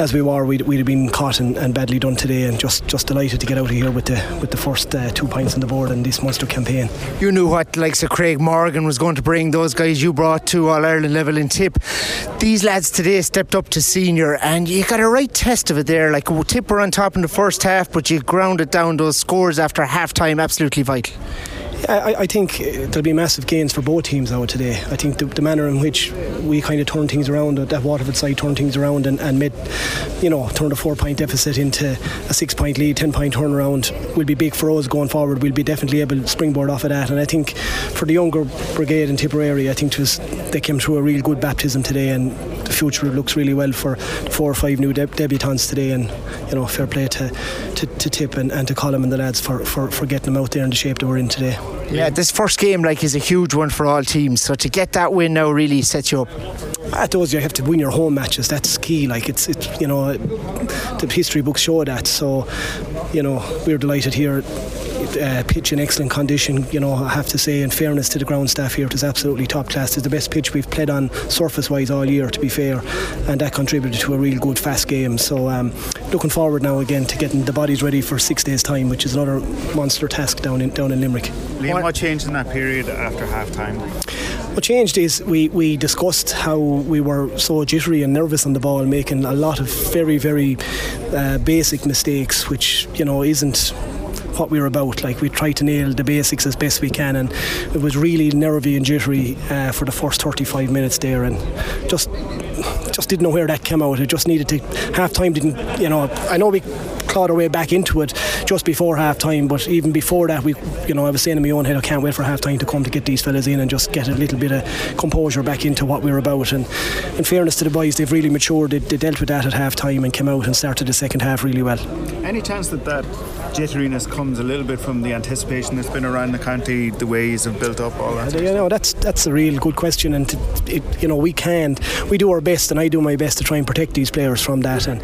as we were, we'd, we'd have been caught and, and, badly done today. And just, just delighted to get out of here with the with the first uh, two points on the board in this Munster campaign. You knew what likes of Craig Morgan was going to bring. Those guys you brought to All Ireland level in tip. These lads today stepped up to senior, and you got a right test of it there. Like Tip were on top in the first half, but you grounded down those scores after half time. Absolutely vital. I, I, think uh, there'll be massive gains for both teams now today. I think the, the manner in which we kind of turned things around, uh, that Waterford side turned things around and, and made, you know, turned a four point deficit into a six point lead, 10 point turnaround will be big for us going forward. We'll be definitely able to springboard off of that. And I think for the younger brigade in Tipperary, I think was, they came through a real good baptism today and the future looks really well for four or five new deb- debutants today. And, you know, fair play to, to, to Tip and, and to Colm and the lads for, for, for getting them out there in the shape that we're in today. Yeah, this first game like is a huge one for all teams. So to get that win now really sets you up. I told you have to win your home matches. That's key. Like it's it's you know the history books show that. So you know we're delighted here uh, pitch in excellent condition. You know, I have to say, in fairness to the ground staff here, it was absolutely top class. It's the best pitch we've played on surface wise all year, to be fair, and that contributed to a real good fast game. So, um, looking forward now again to getting the bodies ready for six days' time, which is another monster task down in down in Limerick. Liam, what changed in that period after half time? What changed is we, we discussed how we were so jittery and nervous on the ball, making a lot of very, very uh, basic mistakes, which, you know, isn't what we were about. Like we tried to nail the basics as best we can, and it was really nervy and jittery uh, for the first 35 minutes there, and just just didn't know where that came out. It just needed to half time. Didn't you know? I know we clawed our way back into it just before half time, but even before that, we you know I was saying in my own head, I can't wait for half time to come to get these fellas in and just get a little bit of composure back into what we were about. And in fairness to the boys, they've really matured. They, they dealt with that at half time and came out and started the second half really well. Any chance that that jitteriness comes a little bit from the anticipation that's been around the county, the ways have built up, all that. You know, that's that's a real good question, and it, you know we can't. we do our best, and I do my best to try and protect these players from that, and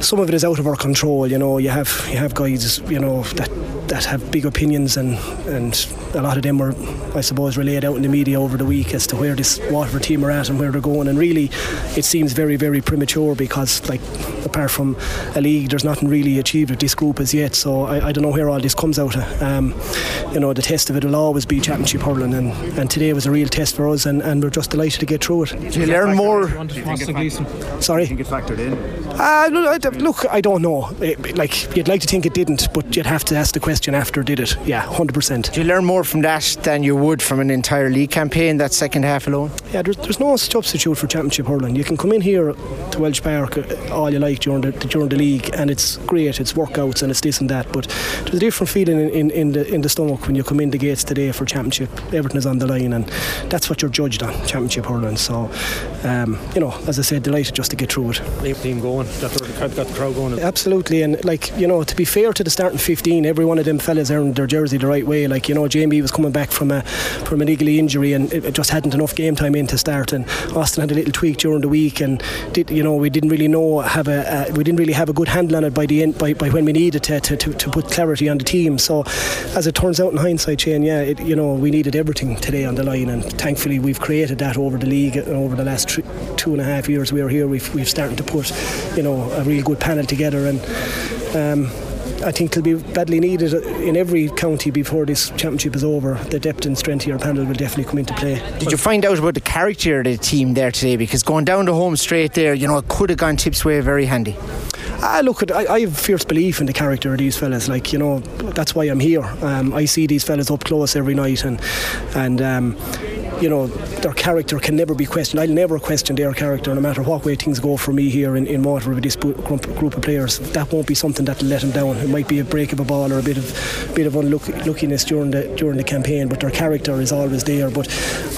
some of it is out of our control. You know, you have you have guys, you know that that have big opinions, and and a lot of them were, I suppose, relayed out in the media over the week as to where this Waterford team are at and where they're going. And really, it seems very very premature because like apart from a league, there's nothing really achieved with this group as yet. So I, I don't know where all this comes out of. Um, you know, the test of it will always be championship hurling, and, and today was a real test for us, and, and we're just delighted to get through it. Do you learn more? Sorry. think it factored in? Uh, look, I- look, I don't know. Eh, Like you'd like to think it didn't, but you'd have to ask the question after did it. Yeah, hundred percent. Do you learn more from that than you would from an entire league campaign? That second half alone. Yeah, there's, there's no substitute for championship hurling. You can come in here to Walsh Park uh, all you like during the during the league, and it's great. It's workouts and it's this and that. But there's a different feeling in, in, in the in the stomach when you come in the gates today for championship. Everything is on the line, and that's what you're judged on. Championship hurling. So, um, you know, as I said, delighted just to get through it. Leave team going. Got got the crowd going. Absolutely, and like you know, to be fair to the starting 15, every one of them fellas earned their jersey the right way. Like you know, Jamie was coming back from a from an niggly injury and it it just hadn't enough game time in to start. And Austin had a little tweak during the week, and did you know we didn't really know have a uh, we didn't really have a good handle on it by the end by, by when we needed to, to, to, to put clarity on the team. So as it turns out in hindsight, Shane, yeah, it, you know we needed everything today on the line, and thankfully we've created that over the league over the last thr two and a half years we were here. We've we've started to put you know a real good panel together and. Um, I think it'll be badly needed in every county before this championship is over. The depth and strength of your panel will definitely come into play. Did you find out about the character of the team there today? Because going down the home straight there, you know, it could have gone tips way very handy. Ah, look, I, I have fierce belief in the character of these fellas. Like you know, that's why I'm here. Um, I see these fellas up close every night, and and um, you know their character can never be questioned. I'll never question their character, no matter what way things go for me here in, in Waterford with this group, group of players. That won't be something that'll let them down. It might be a break of a ball or a bit of bit of unluckiness during the during the campaign, but their character is always there. But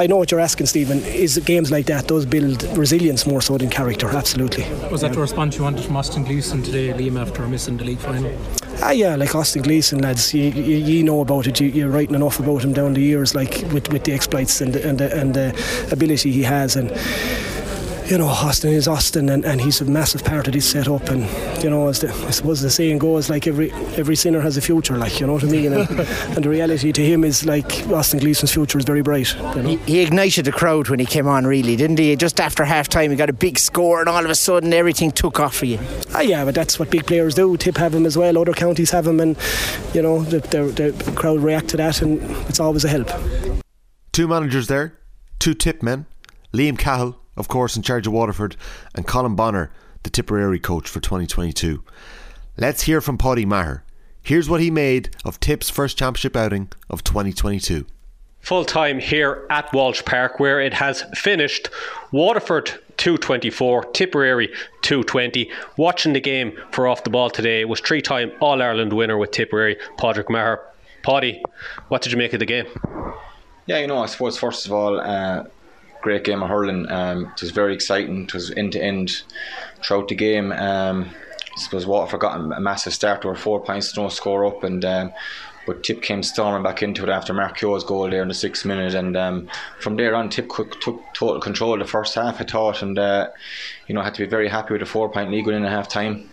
I know what you're asking, Stephen. Is games like that does build resilience more so than character? Absolutely. Was that the response you wanted from Austin Gleeson today, Liam, after missing the league final? Ah, yeah, like Austin Gleeson, lads, you, you, you know about it. You, you're writing enough about him down the years, like with, with the exploits and the, and the, and the ability he has, and you know, Austin is Austin, and, and he's a massive part of this setup. And you know, as the, I suppose the saying goes, like every every sinner has a future, like you know what I mean. And, and the reality to him is like Austin Gleeson's future is very bright. You know? He, he ignited the crowd when he came on, really, didn't he? Just after half time, he got a big score, and all of a sudden, everything took off for you. Ah, yeah, but that's what big players do. Tip have him as well. Other counties have him, and you know the, the, the crowd react to that, and it's always a help. Two managers there, two tip men. Liam Cahill, of course, in charge of Waterford, and Colm Bonnar, the Tipperary coach for 2022. Let's hear from Paudie Maher. Here's what he made of Tip's first championship outing of 2022. Full time here at Walsh Park, where it has finished. Waterford 224, Tipperary 220. Watching the game for off the ball today was three time All Ireland winner with Tipperary, Padraig Maher. Paudie, what did you make of the game? Yeah, you know, I suppose first of all, uh, great game of hurling. Um, it was very exciting. It was end to end throughout the game. Um, I suppose Waterford got a massive start. There were four points no score up, and um, but Tip came storming back into it after Mark Kehoe's goal there in the sixth minute, and um, from there on, Tip took total control of the first half. I thought, and uh, you know, had to be very happy with a four point lead going in at half time.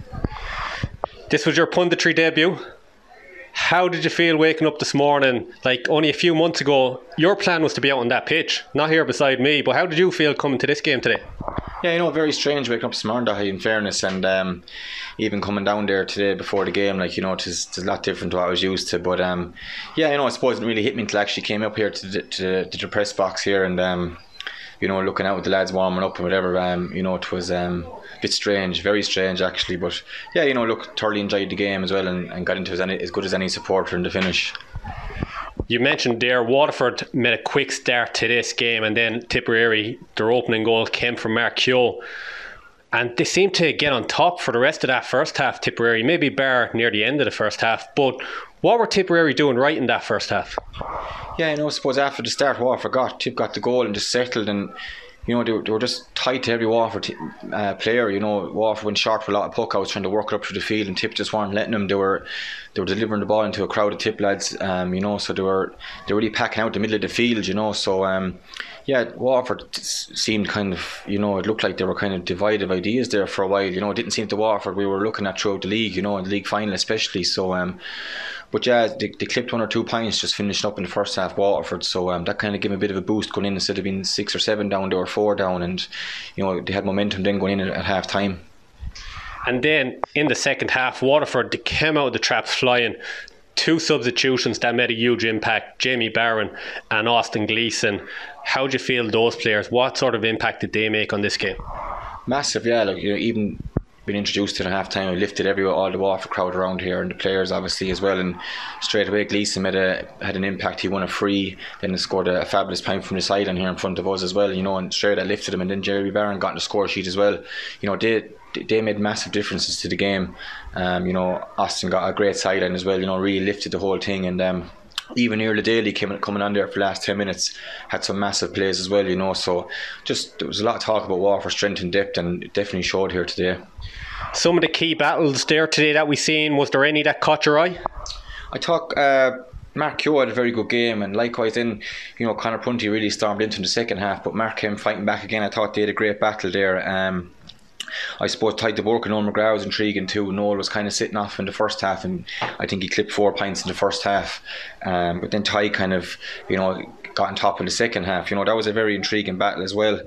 This was your punditry debut. How did you feel waking up this morning? Like only a few months ago, your plan was to be out on that pitch, not here beside me. But how did you feel coming to this game today? Yeah, you know, very strange waking up this morning, in fairness, and um, even coming down there today before the game, like, you know, it's, it's a lot different to what I was used to. But um, yeah, you know, I suppose it really hit me until I actually came up here to the, to to the press box here and, um, you know, looking out with the lads warming up and whatever, um, you know, it was um, bit strange, very strange actually. But yeah, you know, look, thoroughly enjoyed the game as well and, and got into as, any, as good as any supporter in the finish. You mentioned there Waterford made a quick start to this game, and then Tipperary, their opening goal came from Mark Kehoe. And they seemed to get on top for the rest of that first half, Tipperary, maybe bar near the end of the first half. But what were Tipperary doing right in that first half? Yeah, you know, I suppose after the start, Waterford got Tip got the goal and just settled, and you know they were, they were just tight to every Waterford t- uh, player. You know, Waterford went short for a lot of puck outs, trying to work it up through the field, and Tip just weren't letting them. They were they were delivering the ball into a crowd of Tip lads. Um, you know, so they were they were really packing out the middle of the field. You know, so um, yeah, Waterford seemed kind of you know it looked like they were kind of divided ideas there for a while. You know, it didn't seem to Waterford we were looking at throughout the league. You know, in the league final especially. So um, but yeah, they, they clipped one or two points just finishing up in the first half, Waterford. So um, that kind of gave a bit of a boost going in instead of being six or seven down, they were four down, and you know they had momentum then going in at, at half time. And then in the second half, Waterford they came out of the traps flying. Two substitutions that made a huge impact Jamie Barron and Austin Gleeson. How do you feel those players? What sort of impact did they make on this game? Massive, yeah. Like you know, even been introduced to the half time, lifted everywhere, all the Waterford crowd around here, and the players obviously as well. And straight away, Gleeson made a had an impact. He won a free, then he scored a, fabulous point from the side and here in front of us as well. You know, and straight I lifted him, and then Jeremy Barron got in the score sheet as well. You know, they they made massive differences to the game. Um, you know, Austin got a great sideline as well. You know, really lifted the whole thing, and um, even Iarla Daly came coming on there for the last ten minutes had some massive plays as well. You know, so just there was a lot of talk about Waterford strength and depth, and it definitely showed here today. Some of the key battles there today that we seen was there any that caught your eye? I thought. Uh, Mark Kehoe had a very good game, and likewise, then you know Conor Prunty really stormed into the second half, but Mark came fighting back again. I thought they had a great battle there. Um, I suppose Tadhg de Búrca and Noel McGrath was intriguing too. Noel was kind of sitting off in the first half, and I think he clipped four pints in the first half. Um, but then Tadhg kind of, you know, got on top in the second half. You know, that was a very intriguing battle as well.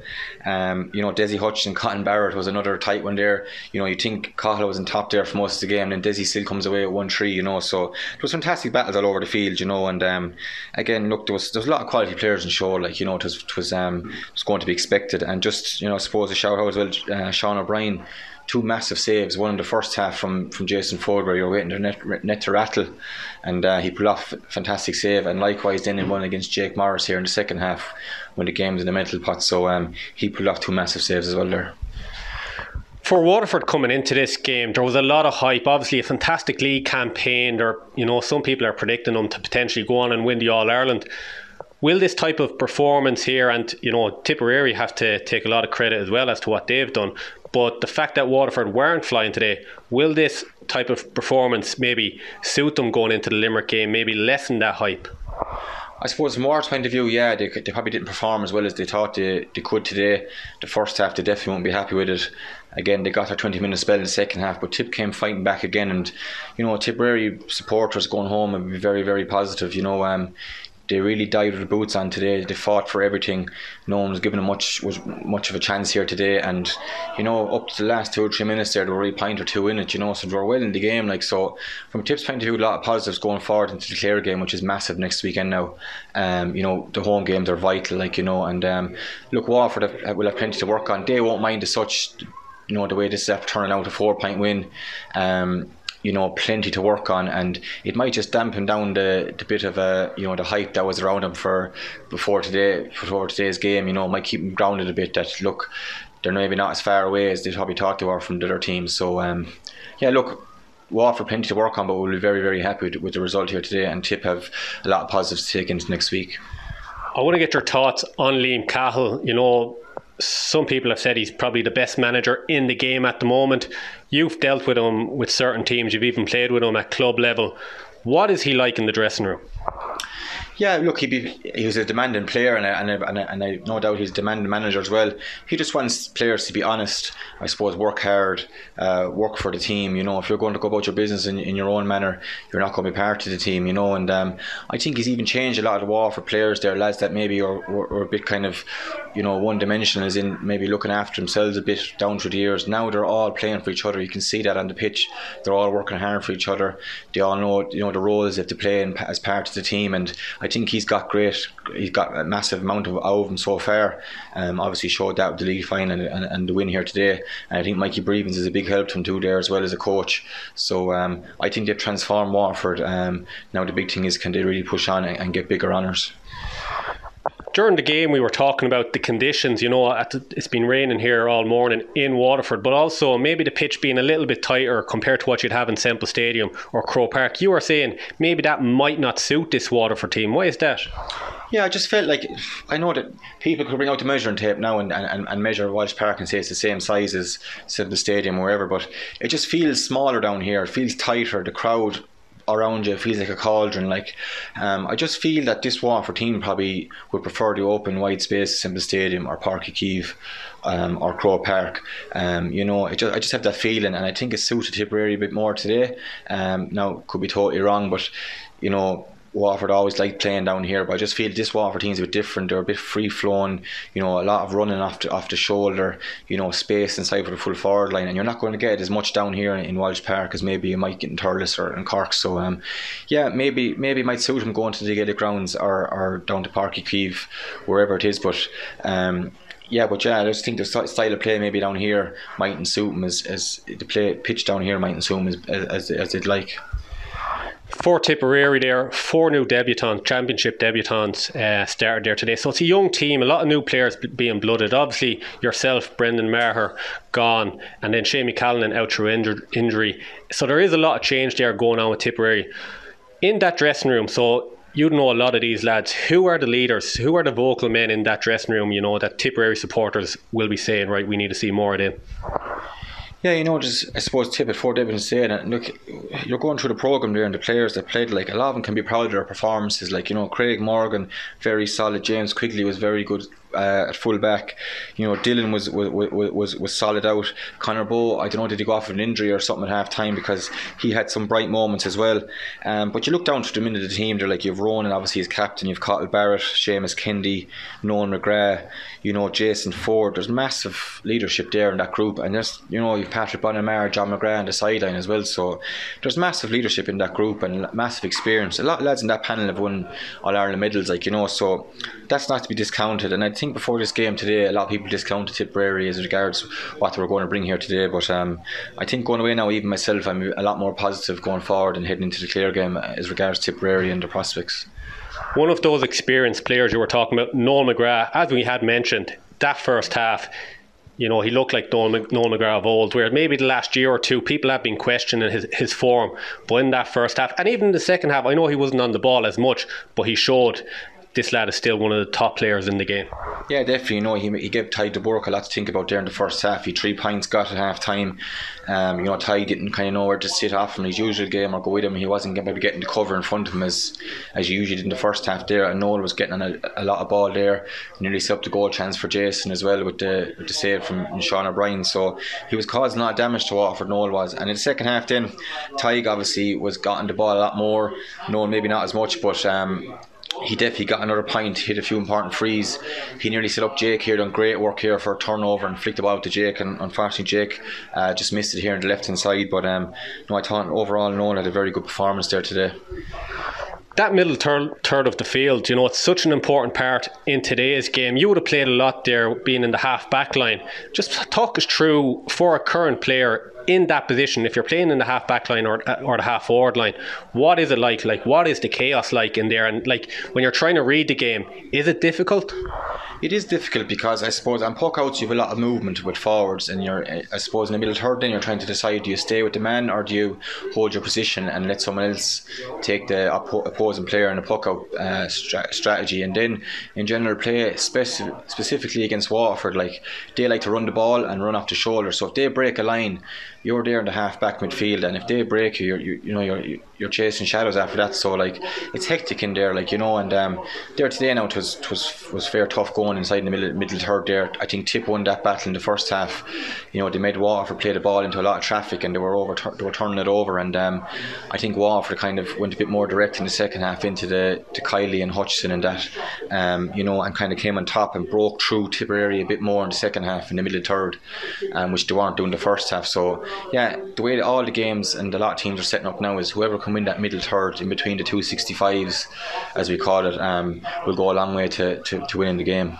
Um, you know, Dessie Hutchinson, Cathal Barrett was another tight one there. You know, you think Cahill was in top there for most of the game, and Dessie still comes away at 1 3, you know. So it was fantastic battles all over the field, you know. And um, again, look, there was there was a lot of quality players in show, like, you know, it was, it was, um, it was going to be expected. And just, you know, I suppose a shout out as well, uh, Sean O'Brien two massive saves. One in the first half from, from Jason Forde, where you're waiting to net, net to rattle, and uh, he pulled off a fantastic save. And likewise, then in one against Jake Morris here in the second half, when the game's in the mental pot. So um, he pulled off two massive saves as well there. For Waterford coming into this game, there was a lot of hype. Obviously, a fantastic league campaign. There, you know, some people are predicting them to potentially go on and win the All Ireland will this type of performance here, and you know, Tipperary have to take a lot of credit as well as to what they've done. But the fact that Waterford weren't flying today, will this type of performance maybe suit them going into the Limerick game, maybe lessen that hype? I suppose our point of view, yeah, they, they probably didn't perform as well as they thought they, they could today. The first half, they definitely won't be happy with it. Again, they got their 20 minute spell in the second half, but Tip came fighting back again. And, you know, Tipperary supporters going home and be very, very positive. You know, um, they really died with the boots on today. They fought for everything. No one was given a much was much of a chance here today. And you know, up to the last two or three minutes there, they were really point or two in it. You know, so they were well in the game. Like so, from a tips point of view, a lot of positives going forward into the Clare game, which is massive next weekend now. Um, you know, the home games are vital. Like you know, and um, look, Waterford have, will have plenty to work on. They won't mind as such. You know the way this is turning out a four point win. Um, you know plenty to work on and it might just dampen down the, the bit of a you know the hype that was around him for before today before today's game you know might keep him grounded a bit that look they're maybe not as far away as they probably thought they were from the other teams. So um, yeah look Waterford plenty to work on but we'll be very very happy with, with the result here today and Tip have a lot of positives to take into next week. I want to get your thoughts on Liam Cahill. You know some people have said he's probably the best manager in the game at the moment. You've dealt with him with certain teams, you've even played with him at club level. What is he like in the dressing room? Yeah, look, he he was a demanding player, and I, and, I, and, I, and I no doubt he's a demanding manager as well. He just wants players to be honest, I suppose, work hard, uh, work for the team. You know, if you're going to go about your business in, in your own manner, you're not going to be part of the team. You know, and um, I think he's even changed a lot of the wall for players there, lads that maybe are, are, are a bit kind of, you know, one dimensional, as in maybe looking after themselves a bit down through the years. Now they're all playing for each other. You can see that on the pitch. They're all working hard for each other. They all know, you know, the roles they play in, as part of the team, and I think he's got great. He's got a massive amount of out of him so far. Um, obviously showed that with the league final and, and, and, the win here today. And I think Mikey Bevans is a big help to him too there as well as a coach. So um, I think they've transformed Waterford. Um, now the big thing is can they really push on and, and get bigger honours during the game we were talking about the conditions you know it's been raining here all morning in Waterford but also maybe the pitch being a little bit tighter compared to what you'd have in Semple Stadium or Croke Park you were saying maybe that might not suit this Waterford team why is that yeah, I just felt like I know that people could bring out the measuring tape now and, and, and measure Walsh Park and say it's the same size as Semple Stadium or wherever, but it just feels smaller down here. It feels tighter. The crowd around you. It feels like a cauldron. Like um, I just feel that this Waterford team probably would prefer to open, wide spaces in the Stadium or Páirc Uí Chaoimh. Um, or Croke Park, um, you know, just, I just have that feeling, and I think it suited Tipperary a bit more today. Um, now, could be totally wrong, but you know, Waterford always like playing down here, but I just feel this Waterford team's a bit different. They're a bit free flowing, you know, a lot of running off the, off the shoulder, you know, space inside for the full forward line, and you're not going to get as much down here in, in Walsh Park as maybe you might get in Thurles or in Cork. So, um, yeah, maybe maybe might suit him going to the Gaelic grounds or, or down to Páirc Uí Chaoimh, wherever it is. But um, yeah, but yeah, I just think the style of play maybe down here mightn't suit him as, as the play pitch down here mightn't suit him as, as, as they'd like for Tipperary there, four new debutants, championship debutants uh, started there today. So it's a young team, a lot of new players being blooded. Obviously, yourself, Brendan Maher, gone, and then Shamey Callan out through injury. So there is a lot of change there going on with Tipperary. In that dressing room, so you know a lot of these lads. Who are the leaders? Who are the vocal men in that dressing room? You know that Tipperary supporters will be saying, right, we need to see more of them. Yeah, you know, just I suppose tip it for David and saying it. Look, you're going through the program there, and the players that played, like a lot of them can be proud of their performances. Like you know, Craig Morgan, very solid. James Quigley was very good uh, at full back. You know, Dylan was was, was was solid out. Conor Bowe, I don't know, did he go off with an injury or something at half time because he had some bright moments as well. Um, but you look down to the minute of the team, they're like you've Ronan, obviously as captain, you've Cathal Barrett, Seamus Kennedy, Noel McGrath, you know, Jason Forde. There's massive leadership there in that group, and there's you know you've Patrick Bonamar, John McGrath on the sideline as well. So there's massive leadership in that group and massive experience. A lot of lads in that panel have won All Ireland medals, like you know, so that's not to be discounted. And I think before this game today, a lot of people discounted Tipperary as regards what they were going to bring here today. But um, I think going away now, even myself, I'm a lot more positive going forward and heading into the Clare game as regards Tipperary and the prospects. One of those experienced players you were talking about, Noel McGrath, as we had mentioned, that first half, you know, he looked like Noel, McGrath of old, where maybe the last year or two people have been questioning his, his form. But in that first half, and even the second half, I know he wasn't on the ball as much, but he showed this lad is still one of the top players in the game. Yeah, definitely. You know, he, he gave Tadhg de Búrca a lot to think about there in the first half. He three points got at half time. Um, you know, Tadhg didn't kind of know where to sit off from his usual game or go with him. He wasn't maybe getting the cover in front of him as as you usually did in the first half there. And Noel was getting a, a lot of ball there. Nearly set up the goal chance for Jason as well with the with the save from Sean O'Brien. So he was causing a lot of damage to Waterford, Noel was. And in the second half then, Tadhg obviously was gotten the ball a lot more. Noel maybe not as much, but um, he definitely got another point, hit a few important frees. He nearly set up Jake here, done great work here for a turnover and flicked the ball to Jake. And unfortunately, Jake uh, just missed it here on the left hand side. But um, no, I thought overall, Noel had a very good performance there today that middle third, third of the field, you know, it's such an important part in today's game. You would have played a lot there being in the half back line. Just talk us through for a current player in that position, if you're playing in the half back line or, or the half forward line, what is it like? Like, what is the chaos like in there? And like, when you're trying to read the game, is it difficult? It is difficult because I suppose on puck outs you have a lot of movement with forwards, and you're I suppose in the middle third then you're trying to decide do you stay with the man or do you hold your position and let someone else take the opposing player in a puck out uh, stra- strategy, and then in general play speci- specifically against Waterford, like they like to run the ball and run off the shoulder. So if they break a line, you're there in the half back midfield, and if they break you, you, you know you're you're chasing shadows after that. So like it's hectic in there, like you know. And um, there today now it was was was fair tough going inside the middle middle third there. I think Tip won that battle in the first half. You know they made Waterford play the ball into a lot of traffic, and they were over they were turning it over. And um, I think Waterford kind of went a bit more direct in the second half into the to Kiely and Hutchinson and that. Um, you know, and kind of came on top and broke through Tipperary a bit more in the second half in the middle third, um, which they weren't doing the first half. So yeah, the way all the games and a lot of teams are setting up now is whoever can win that middle third in between the two 65s, as we call it, um, will go a long way to, to, to winning the game.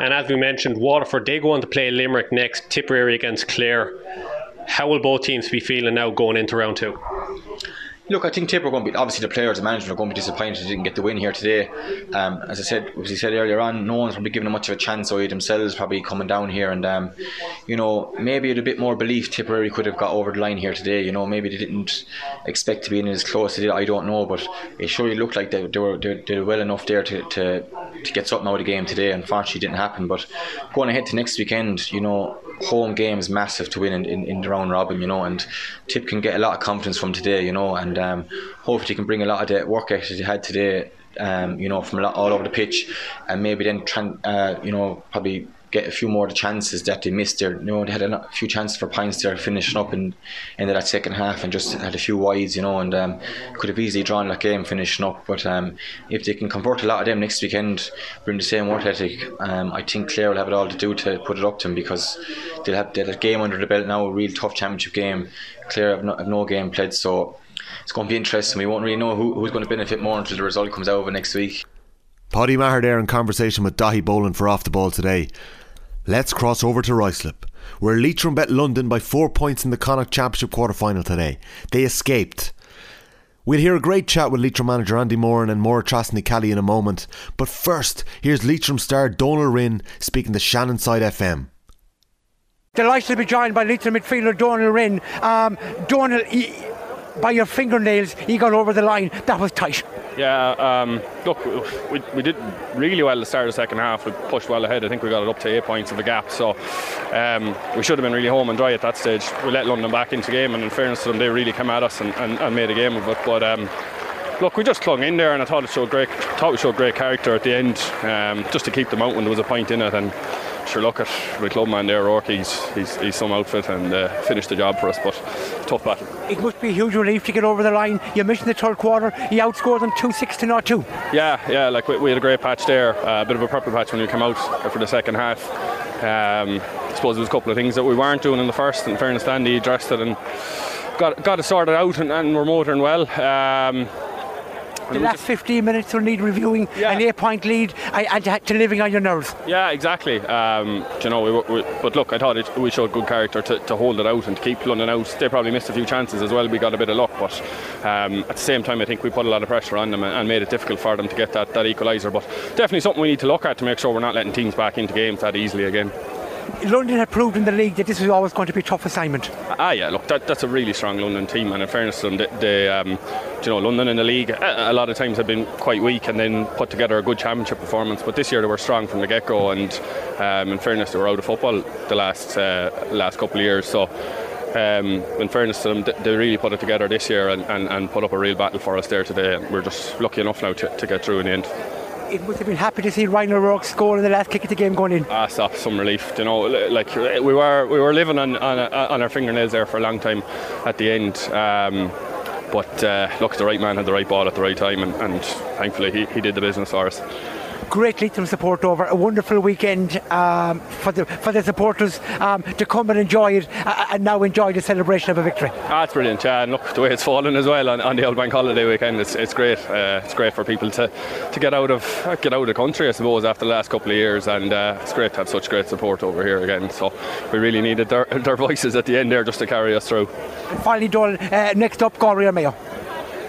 And as we mentioned, Waterford, they go on to play Limerick next, Tipperary against Clare. How will both teams be feeling now going into round two? Look, I think Tipper are going to be obviously the players, the management are going to be disappointed they didn't get the win here today. Um, as I said, as you said earlier on, no one's probably given them much of a chance. So themselves probably coming down here, and um, you know maybe with a bit more belief, Tipperary could have got over the line here today. You know maybe they didn't expect to be in as close as they did. I don't know, but it surely looked like they, they were they, they were well enough there to, to to get something out of the game today. Unfortunately, it didn't happen. But going ahead to next weekend, you know home game is massive to win in, in, in, the round robin, you know, and Tip can get a lot of confidence from today, you know, and um, hopefully he can bring a lot of the work ethic he had today, um, you know, from all over the pitch, and maybe then try, uh, you know, probably get a few more of the chances that they missed there. You know, they had a few chances for Pints there finishing up in into that second half and just had a few wides, you know, and um, could have easily drawn that game finishing up. But um, if they can convert a lot of them next weekend, bring the same work ethic, um, I think Clare will have it all to do to put it up to them because they'll have, a game under the belt now, a real tough championship game. Clare have no, have no game played, so it's going to be interesting. We won't really know who, who's going to benefit more until the result comes out over next week. Paudie Maher there in conversation with Dahi Boland for Off the Ball today. Let's cross over to Ruislip, where Leitrim bet London by four points in the Connacht Championship quarter final today. They escaped. We'll hear a great chat with Leitrim manager Andy Moran and Maura Trostny Kelly in a moment, but first, here's Leitrim star Donal Wrynn speaking to Shannonside FM. Delighted to be joined by Leitrim midfielder Donal Wrynn. Um, Donal, he, by your fingernails, he got over the line. That was tight. Yeah, um, look, we, we did really well the start the second half. We pushed well ahead. I think we got it up to eight points of the gap. So um, we should have been really home and dry at that stage. We let London back into the game, and in fairness to them, they really came at us and, and, and made a game of it. But um, look, we just clung in there, and I thought it showed great. Thought we showed great character at the end, um, just to keep them out when there was a point in it. And sure, look at the clubman there, Rourke. He's, he's, he's some outfit and uh, finished the job for us. But tough battle. It must be a huge relief to get over the line. You missed the third quarter. You outscored them two six to not two. Yeah, yeah. Like we, we had a great patch there. Uh, a bit of a purple patch when we came out for the second half. Um, I suppose there was a couple of things that we weren't doing in the first. In fairness, Andy addressed it and got got it sorted out, and, and we're motoring well. Um, the last 15 minutes will need reviewing. Yeah. An eight point lead and to living on your nerves. Yeah, exactly. Um, you know, we, we, but look, I thought it, we showed good character to, to, hold it out and to keep London out. They probably missed a few chances as well. We got a bit of luck, but um, at the same time, I think we put a lot of pressure on them and, and made it difficult for them to get that, that equaliser. But definitely something we need to look at to make sure we're not letting teams back into games that easily again. London had proved in the league that this was always going to be a tough assignment. Ah, yeah, look, that, that's a really strong London team, and in fairness to them, um, you know, London in the league a, a, lot of times have been quite weak and then put together a good championship performance. But this year they were strong from the get go, and um, in fairness, they were out of football the last uh, last couple of years. So. Um, in fairness to them, they really put it together this year and, and, and put up a real battle for us there today. We're just lucky enough now to, to get through in the end it must have been happy to see Ryan O'Rourke score in the last kick of the game going in. Ah, stop, some relief. You know, like we were we were living on on, on our fingernails there for a long time at the end. Um, but uh, look, the right man had the right ball at the right time, and, and thankfully he, he did the business for us great Leitrim support over a wonderful weekend um, for the for the supporters um, to come and enjoy it uh, and now enjoy the celebration of a victory. That's brilliant, yeah. And look, the way it's fallen as well on, on the old bank holiday weekend, it's, it's great. Uh, it's great for people to, to get out of get out of the country, I suppose, after the last couple of years, and uh, it's great to have such great support over here again. So we really needed their, their voices at the end there just to carry us through. And finally, Doyle, uh, next up, Galway Mayo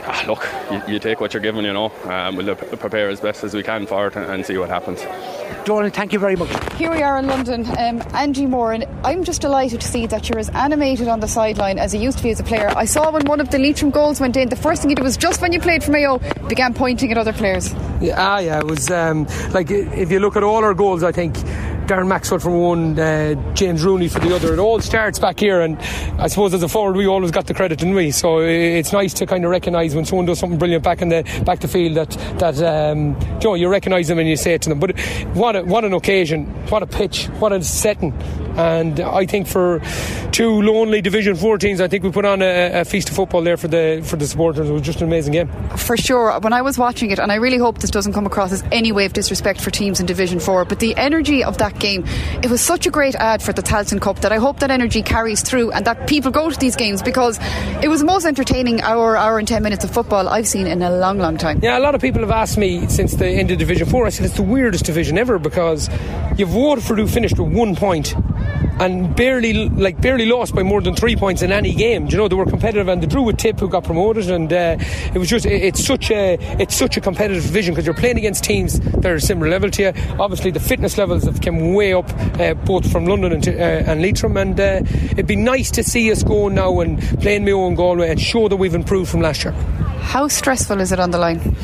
ah, look, you, you, take what you're given, you know. Um, we'll prepare as best as we can for it and, and see what happens. Doran, thank you very much. Here we are in London. Um, Andy Moran, and I'm just delighted to see that you're as animated on the sideline as you used to be as a player. I saw when one of the Leitrim goals went in, the first thing you did was just when you played for Mayo, began pointing at other players. Yeah, ah, yeah, it was um, like if you look at all our goals, I think Darren Maxwell for one, uh, James Rooney for the other. It all starts back here, and I suppose as a forward, we always got the credit, didn't we? So it's nice to kind of recognise when someone does something brilliant back in the back the field that that um, you, know, you recognise them and you say it to them. But what a, what an occasion, what a pitch, what a setting. And I think for two lonely Division Four teams, I think we put on a, a feast of football there for the for the supporters. It was just an amazing game. For sure. When I was watching it, and I really hope this doesn't come across as any way of disrespect for teams in Division Four, but the energy of that game, it was such a great ad for the Tailteann Cup that I hope that energy carries through and that people go to these games because it was the most entertaining hour, hour and ten minutes of football I've seen in a long, long time. Yeah, a lot of people have asked me since the end of Division Four. I said it's the weirdest division ever because you've Waterford who finished with one point and barely like barely lost by more than three points in any game. You know they were competitive and they drew with Tip who got promoted, and uh, it was just it's such a it's such a competitive division because you're playing against teams that are similar level to you. Obviously the fitness levels have come way up uh, both from London and, uh, and Leitrim, and uh, it'd be nice to see us go now and playing Mayo and Galway and show that we've improved from last year. How stressful is it on the line?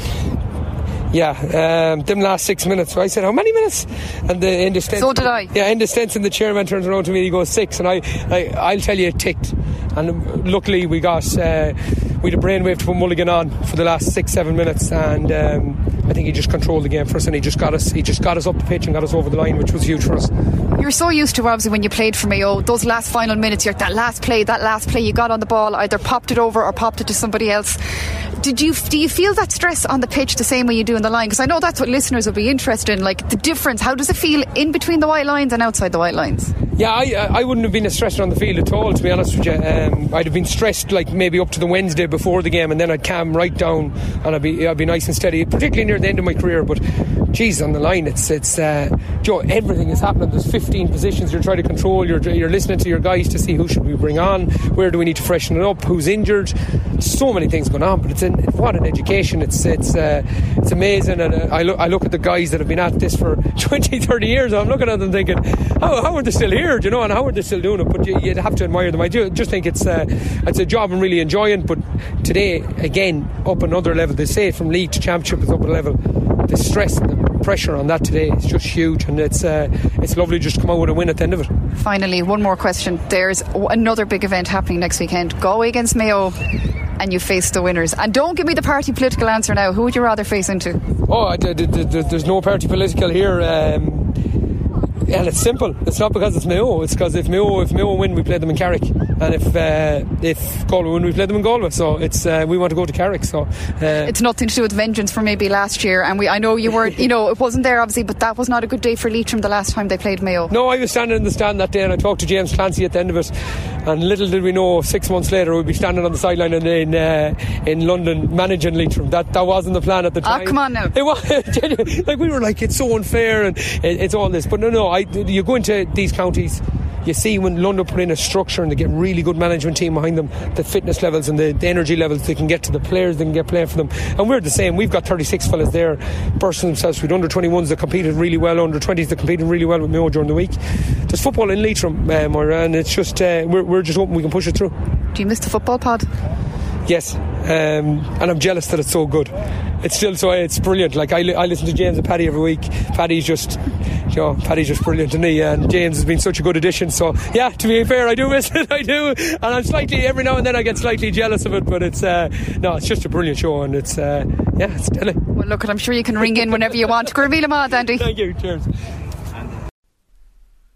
Yeah, um, them last six minutes. So I said, how many minutes? And the the stents, So did I. Yeah, in the stents, and the chairman turns around to me and he goes six, and I, I I'll tell you, it ticked. And luckily we got uh, we had a brainwave to put Mulligan on for the last six seven minutes, and um, I think he just controlled the game for us, and he just got us he just got us up the pitch and got us over the line, which was huge for us. You're so used to obviously when you played for Mayo, those last final minutes, you're that last play, that last play, you got on the ball, either popped it over or popped it to somebody else. Did you do you feel that stress on the pitch the same way you do in the line? Because I know that's what listeners will be interested in, like the difference. How does it feel in between the white lines and outside the white lines? Yeah, I, I wouldn't have been as stressed on the field at all, to be honest with you. Um, I'd have been stressed like maybe up to the Wednesday before the game, and then I'd calm right down and I'd be I'd be nice and steady, particularly near the end of my career. But geez, on the line, it's it's uh, Joe, everything is happening. There's 15 positions you're trying to control. You're you're listening to your guys to see who should we bring on, where do we need to freshen it up, who's injured. So many things going on, but it's an, what an education. It's it's uh, it's amazing, and uh, I look I look at the guys that have been at this for 20, 30 years. And I'm looking at them thinking, how, how are they still here? Do you know, and how are they still doing it? But you, you'd have to admire them. I do just think it's uh, it's a job I'm really enjoying. But today, again, up another level. They say from league to championship is up a level. The stress and the pressure on that today is just huge, and it's uh, it's lovely just to come out with a win at the end of it. Finally, one more question. There's another big event happening next weekend. Galway against Mayo, and you face the winners. And don't give me the party political answer now. Who would you rather face into? Oh, there's no party political here. Um, and it's simple. It's not because it's Mayo. It's because if Mayo if Mayo win, we play them in Carrick, and if uh, if Galway win, we play them in Galway. So it's uh, we want to go to Carrick. So uh, It's nothing to do with vengeance for maybe last year. And we, I know you weren't, you know, it wasn't there obviously, but that was not a good day for Leitrim the last time they played Mayo. No, I was standing in the stand that day and I talked to James Clancy at the end of it. And little did we know, six months later, we'd be standing on the sideline in in, uh, in London managing Leitrim. That that wasn't the plan at the time. Ah, come on now. It was like we were like, it's so unfair and it, it's all this. But no, no, I, you go into these counties. You see when London put in a structure and they get really good management team behind them, the fitness levels and the, the energy levels they can get to the players, they can get playing for them. And we're the same. We've got 36 fellas there bursting themselves with under 21s that competed really well, under 20s that competed really well with Mayo during the week. There's football in Leitrim, uh, Moira, and it's just uh, we're, we're just hoping we can push it through. Do you miss the football pod? Yes, um, and I'm jealous that it's so good. It's still so it's brilliant. Like I, li- I listen to James and Paddy every week. Paddy's just, you know, Paddy's just brilliant to me, and James has been such a good addition. So yeah, to be fair, I do miss it. I do, and I'm slightly every now and then I get slightly jealous of it. But it's uh, no, it's just a brilliant show, and it's uh, yeah, it's telling. Well, look, I'm sure you can ring in whenever you want. Gurmila Mad, Andy. Thank you. Cheers.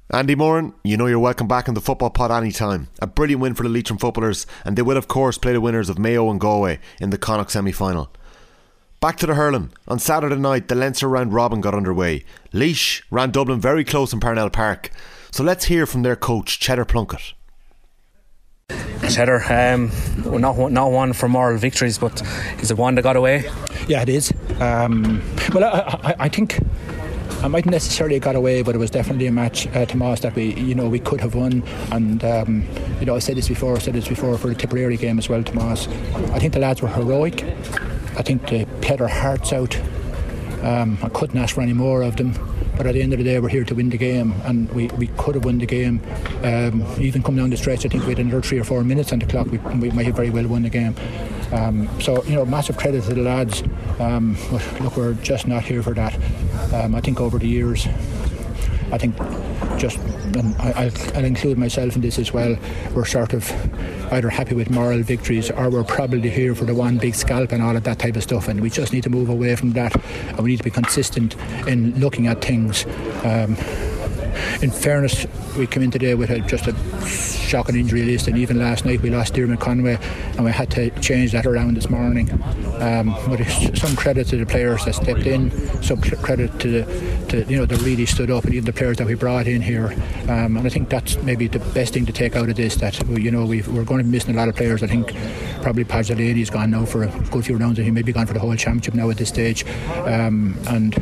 Andy Moran, you know you're welcome back in the football pod anytime. A brilliant win for the Leitrim footballers, and they will of course play the winners of Mayo and Galway in the Connacht semi-final. Back to the hurling. On Saturday night, the Leinster round robin got underway. Laois ran Dublin very close in Parnell Park. So let's hear from their coach, Cheddar Plunkett. Cheddar, um, not one, not one for moral victories, but is it one that got away? Yeah, it is. Um, well, I, I, I think I mightn't necessarily have got away, but it was definitely a match, uh, Tomas, that we, you know, we could have won. And um, you know, I said this before. I said this before for the Tipperary game as well, Tomas. I think the lads were heroic. I think they played their hearts out. Um, I couldn't ask for any more of them. But at the end of the day, we're here to win the game, and we, we could have won the game. Um, even come down the stretch, I think we had another three or four minutes on the clock. We, we might have very well won the game. Um, so you know, massive credit to the lads. Um, but look, we're just not here for that. Um, I think over the years, I think just, and I, I'll, I'll include myself in this as well, we're sort of either happy with moral victories or we're probably here for the one big scalp and all of that type of stuff. And we just need to move away from that and we need to be consistent in looking at things. Um, in fairness, we came in today with a, just a shocking injury list, and even last night we lost Dermot Conway, and we had to change that around this morning. Um, but some credit to the players that stepped in, some credit to the, to you know, that really stood up, and even the players that we brought in here. Um, and I think that's maybe the best thing to take out of this. That you know we've, we're going to be missing a lot of players. I think probably Pazzolini's gone now for a good few rounds, and he may be gone for the whole championship now at this stage. Um, and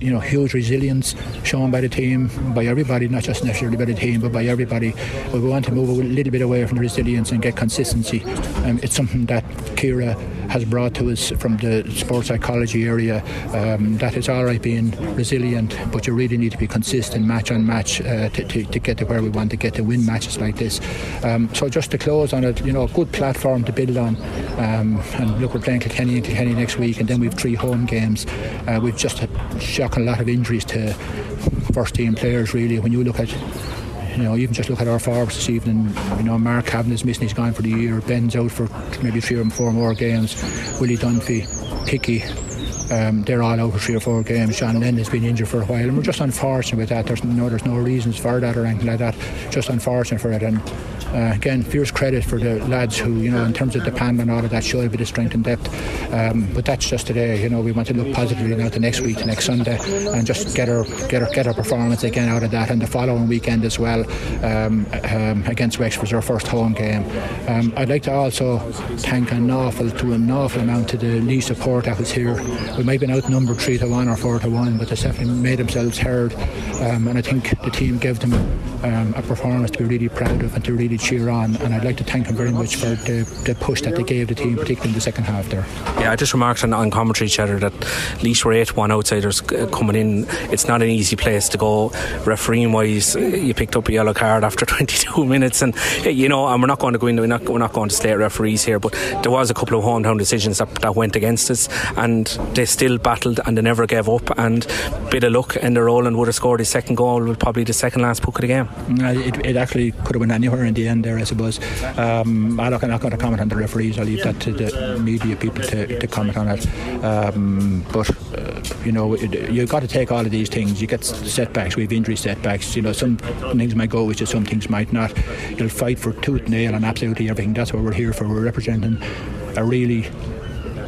you know, huge resilience shown by the team, by everybody, not just necessarily by the team, but by everybody. But we want to move a little bit away from the resilience and get consistency. Um, it's something that Kira has brought to us from the sports psychology area um, that it's all right being resilient, but you really need to be consistent match on match uh, to, to, to, get to where we want to get to win matches like this. Um, so just to close on it, you know, a good platform to build on. Um, and look, we're playing Kilkenny and Kilkenny next week, and then we've three home games. Uh, we've just had shocking lot of injuries to first team players. Really, when you look at you know, even just look at our forwards this evening. You know, Mark Cavanagh's missing; he's gone for the year. Ben's out for maybe three or four more games. Willie Dunphy, Picky, um, they're all out for three or four games. John Lennon has been injured for a while, and we're just unfortunate with that. There's no, there's no reasons for that or anything like that. Just unfortunate for it, and uh, again, fierce credit for the lads who, you know, in terms of the pan and all of that, show a bit of strength and depth. Um, but that's just today. You know, we want to look positively now to next week, to next Sunday, and just get our get our get our performance again out of that, and the following weekend as well um, um, against Wexford, our first home game. Um, I'd like to also thank an awful to an awful amount to the Laois support that was here. We might have been outnumbered three to one or four to one, but they definitely made themselves heard, um, and I think the team gave them um, a performance to be really proud of and to really on. And I'd like to thank them very much for the, the push that they gave the team, particularly in the second half there. Yeah, I just remarked on, on commentary, Cheddar, that Laois were 8 1 outsiders uh, coming in. It's not an easy place to go. Refereeing wise, uh, you picked up a yellow card after 22 minutes, and uh, you know, and we're not going to go in, we're not, we're not going to slate referees here, but there was a couple of hometown decisions that, that went against us, and they still battled and they never gave up. And bit of luck, and the Roland would have scored his second goal with probably the second last puck of the game. Uh, it, it actually could have went anywhere in the end there, I suppose. Um, I'm not, going to comment on the referees. I'll leave that to the media people to, to comment on it. Um, but uh, you know, you've got to take all of these things. You get setbacks. We have injury setbacks. You know, some things might go, which is some things might not. You'll fight for tooth and nail and absolutely everything. That's what we're here for. We're representing a really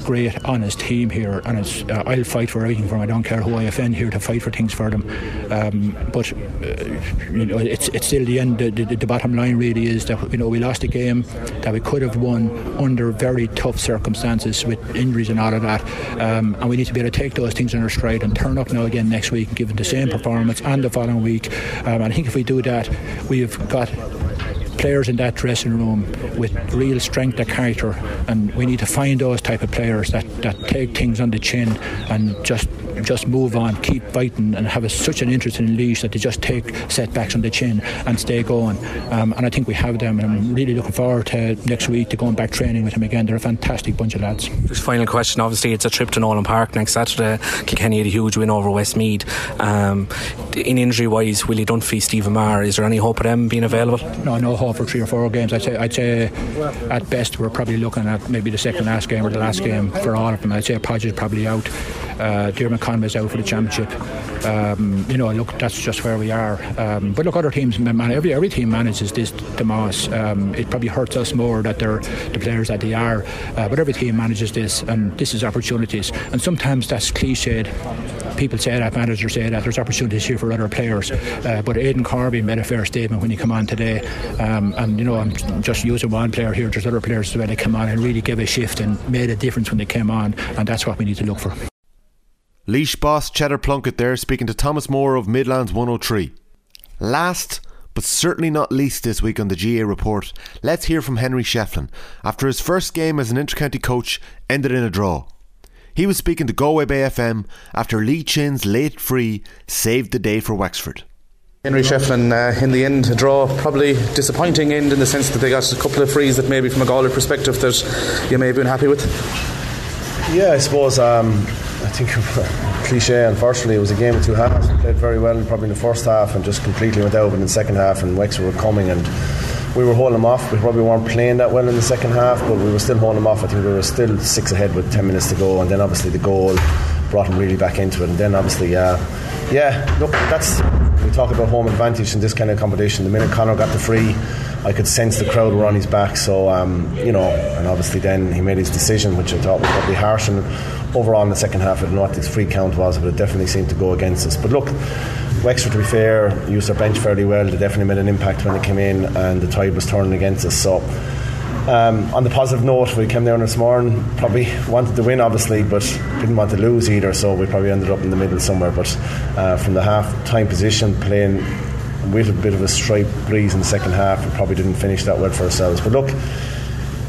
great, honest team here, and it's, uh, I'll fight for everything for them. I don't care who I offend here to fight for things for them. Um, but uh, you know, it's it's still the end. The, the, the, bottom line really is that you know we lost a game that we could have won under very tough circumstances with injuries and all of that, um, and we need to be able to take those things in our stride and turn up now again next week and give them the same performance and the following week. Um, and I think if we do that, we've got players in that dressing room with real strength of character, and we need to find those type of players that, that take things on the chin and just just move on, keep fighting, and have a, such an interest in Laois that they just take setbacks on the chin and stay going. Um, and I think we have them, and I'm really looking forward to next week to going back training with them again. They're a fantastic bunch of lads. Just final question. Obviously, it's a trip to Nowlan Park next Saturday. Kilkenny had a huge win over Westmeath. Um, in injury wise, Willie Dunphy, Stephen Maher, is there any hope of them being available? No, no hope for three or four games. I'd say, I'd say at best we're probably looking at maybe the second last game or the last game for all of them. I'd say Podge is probably out. Uh, Diarmuid Conway's out for the championship. Um, you know, look, that's just where we are. Um, but look, other teams, man, every every team manages this demise. Um, it probably hurts us more that they're the players that they are. Uh, but every team manages this, and this is opportunities. And sometimes that's cliched. People say that, managers say that. There's opportunities here for other players. Uh, but Aidan Corby made a fair statement when he came on today. Um, and you know, I'm just using one player here. There's other players as well that come on and really give a shift and made a difference when they came on. And that's what we need to look for. Laois boss Cheddar Plunkett there speaking to Thomas Moore of Midlands 103. Last but certainly not least this week on the GAA report, let's hear from Henry Shefflin after his first game as an intercounty coach ended in a draw. He was speaking to Galway Bay FM after Lee Chin's late free saved the day for Wexford. Henry Shefflin, uh, in the end, a draw, probably disappointing end in the sense that they got a couple of frees that maybe from a Galway perspective that you may have been happy with. Yeah, I suppose um, I think cliche. Unfortunately, it was a game of two halves. We played very well, probably in the first half, and just completely went out. In the second half, and Wexford were coming, and we were holding them off. We probably weren't playing that well in the second half, but we were still holding them off. I think we were still six ahead with ten minutes to go, and then obviously the goal brought them really back into it. And then obviously, uh, yeah, look, that's we talk about home advantage in this kind of competition. The minute Conor got the free, I could sense the crowd were on his back. So um, you know, and obviously then he made his decision, which I thought was probably harsh. And overall in the second half, I don't know what this free count was, but it definitely seemed to go against us. But look, Wexford, to be fair, used their bench fairly well. They definitely made an impact when they came in, and the tide was turning against us. So. Um, on the positive note, we came down this morning, probably wanted to win, obviously, but didn't want to lose either, so we probably ended up in the middle somewhere. But uh, from the half time position, playing with a bit of a stripe breeze in the second half, we probably didn't finish that well for ourselves. But look,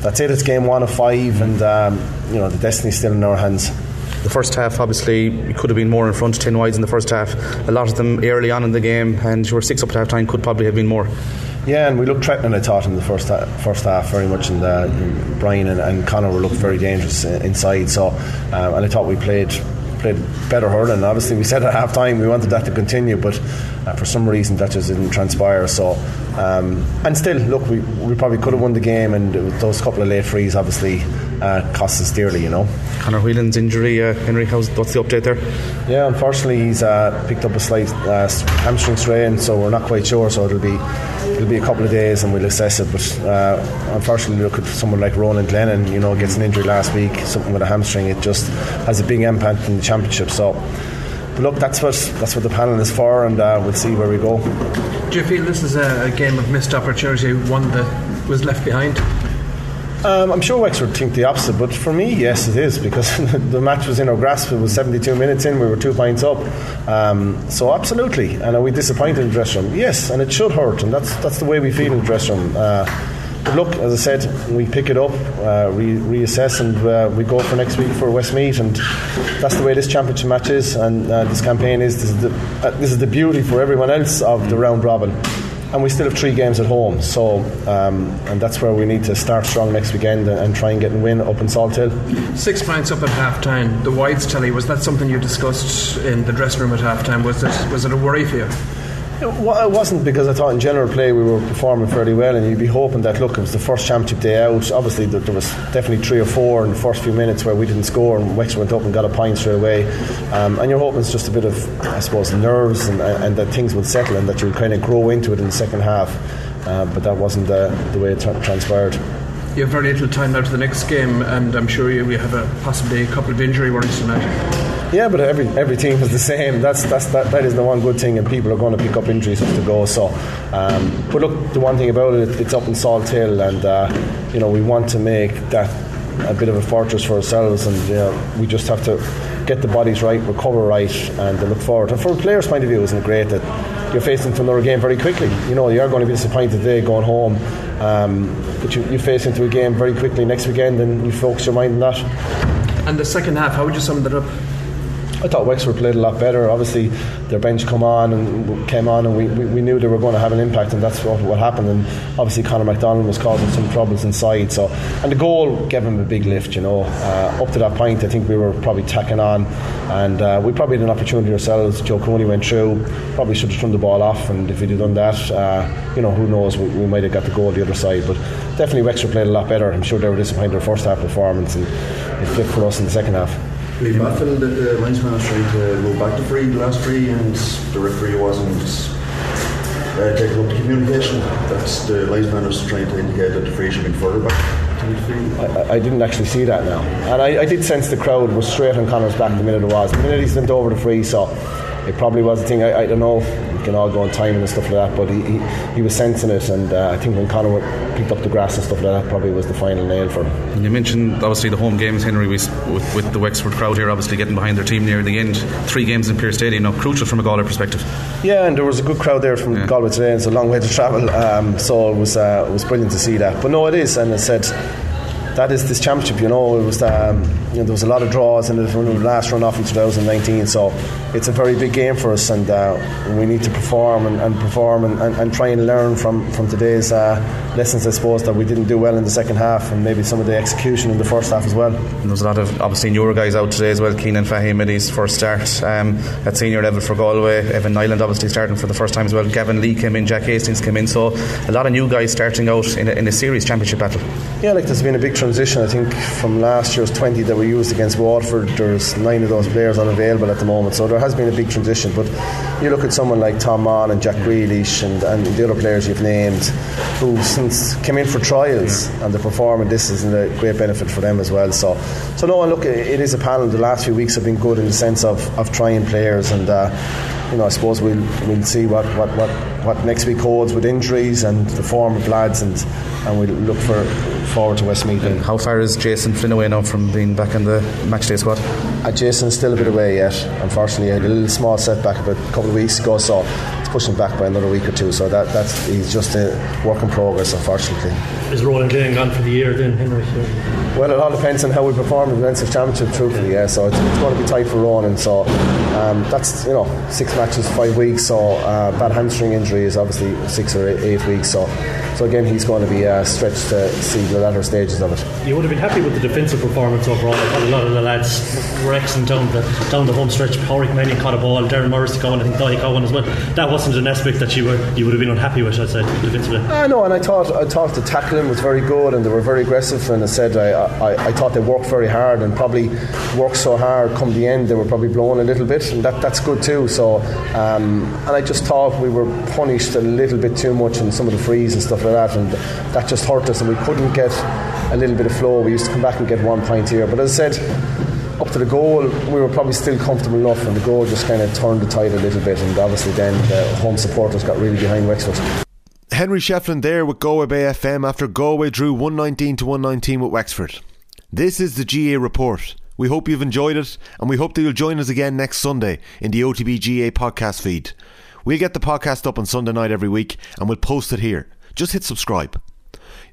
that's it. It's game one of five, and um, you know the destiny's still in our hands. The first half, obviously, could have been more in front, 10 wides in the first half. A lot of them early on in the game, and you were six up at half time, could probably have been more. Yeah, and we looked threatening, I thought, in the first half, first half very much. And Brian and, and Conor were looked very dangerous inside. So, uh, and I thought we played played better hurling. Obviously, we said at half time we wanted that to continue, but uh, for some reason that just didn't transpire. So, um, and still, look, we, we probably could have won the game, and those couple of late frees obviously uh, cost us dearly, you know. Conor Whelan's injury, uh, Henry, how's, what's the update there? Yeah, unfortunately, he's uh, picked up a slight uh, hamstring strain, so we're not quite sure. So it'll be it'll be a couple of days and we'll assess it. But uh, unfortunately, look at someone like Ronan Glennon, you know, gets an injury last week, something with a hamstring. It just has a big impact in the championship. So, but look, that's what that's what the panel is for, and uh, we'll see where we go. Do you feel this is a game of missed opportunity, one that was left behind? Um, I'm sure Wexford think the opposite, but for me, yes, it is because the match was in our grasp. It was 72 minutes in, we were two points up. Um, so absolutely, and are we disappointed in the dressing room? Yes, and it should hurt, and that's that's the way we feel in the dressing room. Uh, look, as I said, we pick it up, uh, re- reassess, and uh, we go for next week for Westmeath, and that's the way this championship match is, and uh, this campaign is. This is the uh, this is the beauty for everyone else of the round robin and we still have three games at home. So, um, and that's where we need to start strong next weekend and, and try and get a win up in Salthill. Six points up at half time. The wides tally was that something you discussed in the dressing room at half time? Was it was it a worry for you? It wasn't because I thought in general play we were performing fairly well, and you'd be hoping that look, it was the first championship day out. Obviously, there, was definitely three or four in the first few minutes where we didn't score, and Wexford went up and got a point straight away. Um, and you're hoping it's just a bit of, I suppose, nerves and, and that things would settle and that you'll kind of grow into it in the second half. Uh, but that wasn't the, the way it tra- transpired. You have very little time now to the next game, and I'm sure you, have a possibly a couple of injury worries tonight. Yeah, but every every team is the same. That's that's that, that is the one good thing, and people are going to pick up injuries to go. So, um, but look, the one thing about it, it's up in Salthill, and uh, you know we want to make that a bit of a fortress for ourselves, and you know, we just have to get the bodies right, recover right, and look forward. And from a player's point of view, isn't it great that you're facing into another game very quickly? You know, you are going to be disappointed today going home, um, but you, you face into a game very quickly next weekend, and you focus your mind on that. And the second half, how would you sum that up? I thought Wexford played a lot better. Obviously, their bench come on and came on, and we, we, we, knew they were going to have an impact, and that's what, what happened. And obviously, Conor McDonald was causing some troubles inside. So, and the goal gave him a big lift. You know, uh, up to that point, I think we were probably tacking on, and uh, we probably had an opportunity ourselves. Joe Cooney went through, probably should have thrown the ball off, and if we'd have done that, uh, you know, who knows, we, we might have got the goal the other side. But definitely, Wexford played a lot better. I'm sure they were disappointed in their first half performance, and it flipped for us in the second half. Were you not that the linesman was trying to go back to free the last free and the referee wasn't uh, taking up the communication? That's the linesman was trying to indicate that the free should be further back. I, I, didn't actually see that now, and I, I, did sense the crowd was straight on Conor's back the minute it was. The minute he sent over the free, so it probably was a thing. I, I don't know can all go on timing and stuff like that. But he, he, he was sensing it, and uh, I think when Conor picked up the grass and stuff like that, probably was the final nail for him. And you mentioned obviously the home games, Henry, with, with the Wexford crowd here, obviously getting behind their team near the end. Three games in Pearse Stadium, now crucial from a Galway perspective. Yeah, and there was a good crowd there from yeah. Galway today. It's a long way to travel, um, so it was uh, it was brilliant to see that. But no, it is, and I said that is this championship. You know, it was um, you know, there was a lot of draws in the last run off in 2019, so it's a very big game for us, and uh, we need to perform and, and perform and, and, and, try and learn from from today's uh, lessons. I suppose that we didn't do well in the second half, and maybe some of the execution in the first half as well. And there's a lot of obviously newer guys out today as well. Cianan Fahy made his first start um, at senior level for Galway. Evan Niland obviously starting for the first time as well. Gavin Lee came in, Jack Hastings came in, so a lot of new guys starting out in a, in a serious championship battle. Yeah, like there's been a big transition. I think from last year's 20 that we used against Waterford, there's nine of those players unavailable at the moment. So there has been a big transition. But you look at someone like Tom Mann and Jack Grealish and, and the other players you've named who since came in for trials yeah. and they're performing, this is a great benefit for them as well. So, so no, and look, it is a panel. The last few weeks have been good in the sense of, of trying players and. Uh, you know, I suppose we'll we'll see what, what, what, what next week holds with injuries and the form of lads, and and we'll look for forward to Westmeath. And how far is Jason Flynn away now from being back in the matchday squad? Uh, Jason's still a bit away yet. Unfortunately, he had a little small setback about a couple of weeks ago, so to push him back by another week or two. So that that's he's just a work in progress, unfortunately. Is Ronan Glennon gone for the year then, Henry? Well, it all depends on how we perform in the Leinster Championship, truthfully. Yeah, so it's, it's going to be tight for Ronan. So um, that's you know six matches, five weeks. So uh, bad hamstring injury is obviously six or eight, eight weeks. So so again, he's going to be uh, stretched to see the latter stages of it. You would have been happy with the defensive performance overall. A lot of the lads were excellent down the down the home stretch. Pádraig Mannion caught a ball, Darren Morris to go, and I think Dáithí Cowan as well. That wasn't an aspect that you were you would have been unhappy with. I'd say defensively. I know, and I thought I thought the tackling was very good, and they were very aggressive. And I said I, I, I thought they worked very hard, and probably worked so hard. Come the end, they were probably blown a little bit, and that that's good too. So, um, and I just thought we were punished a little bit too much in some of the frees and stuff like that, and that just hurt us, and we couldn't get a little bit of flow. We used to come back and get one point here, but as I said, up to the goal, we were probably still comfortable enough, and the goal just kind of turned the tide a little bit, and obviously then the home supporters got really behind Wexford. Henry Shefflin there with Galway Bay FM after Galway drew 119 to 119 with Wexford. This is the GAA report. We hope you've enjoyed it, and we hope that you'll join us again next Sunday in the OTB GAA podcast feed. We'll get the podcast up on Sunday night every week, and we'll post it here. Just hit subscribe.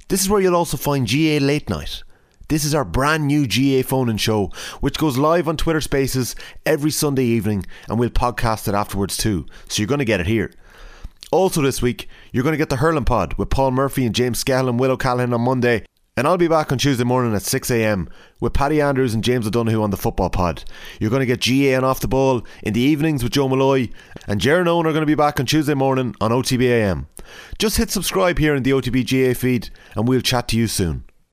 This is where you'll also find GAA Late Night. This is our brand new GAA phone in show, which goes live on Twitter Spaces every Sunday evening, and we'll podcast it afterwards too. So you're going to get it here. Also, this week, you're going to get the Hurling Pod with Paul Murphy and James Skehill and Will O'Callaghan on Monday. And I'll be back on Tuesday morning at 6am with Paddy Andrews and James O'Donoghue on the Football Pod. You're going to get GAA and Off the Ball in the evenings with Joe Molloy, and Jaron Owen are going to be back on Tuesday morning on OTBAM. Just hit subscribe here in the OTB GAA feed, and we'll chat to you soon.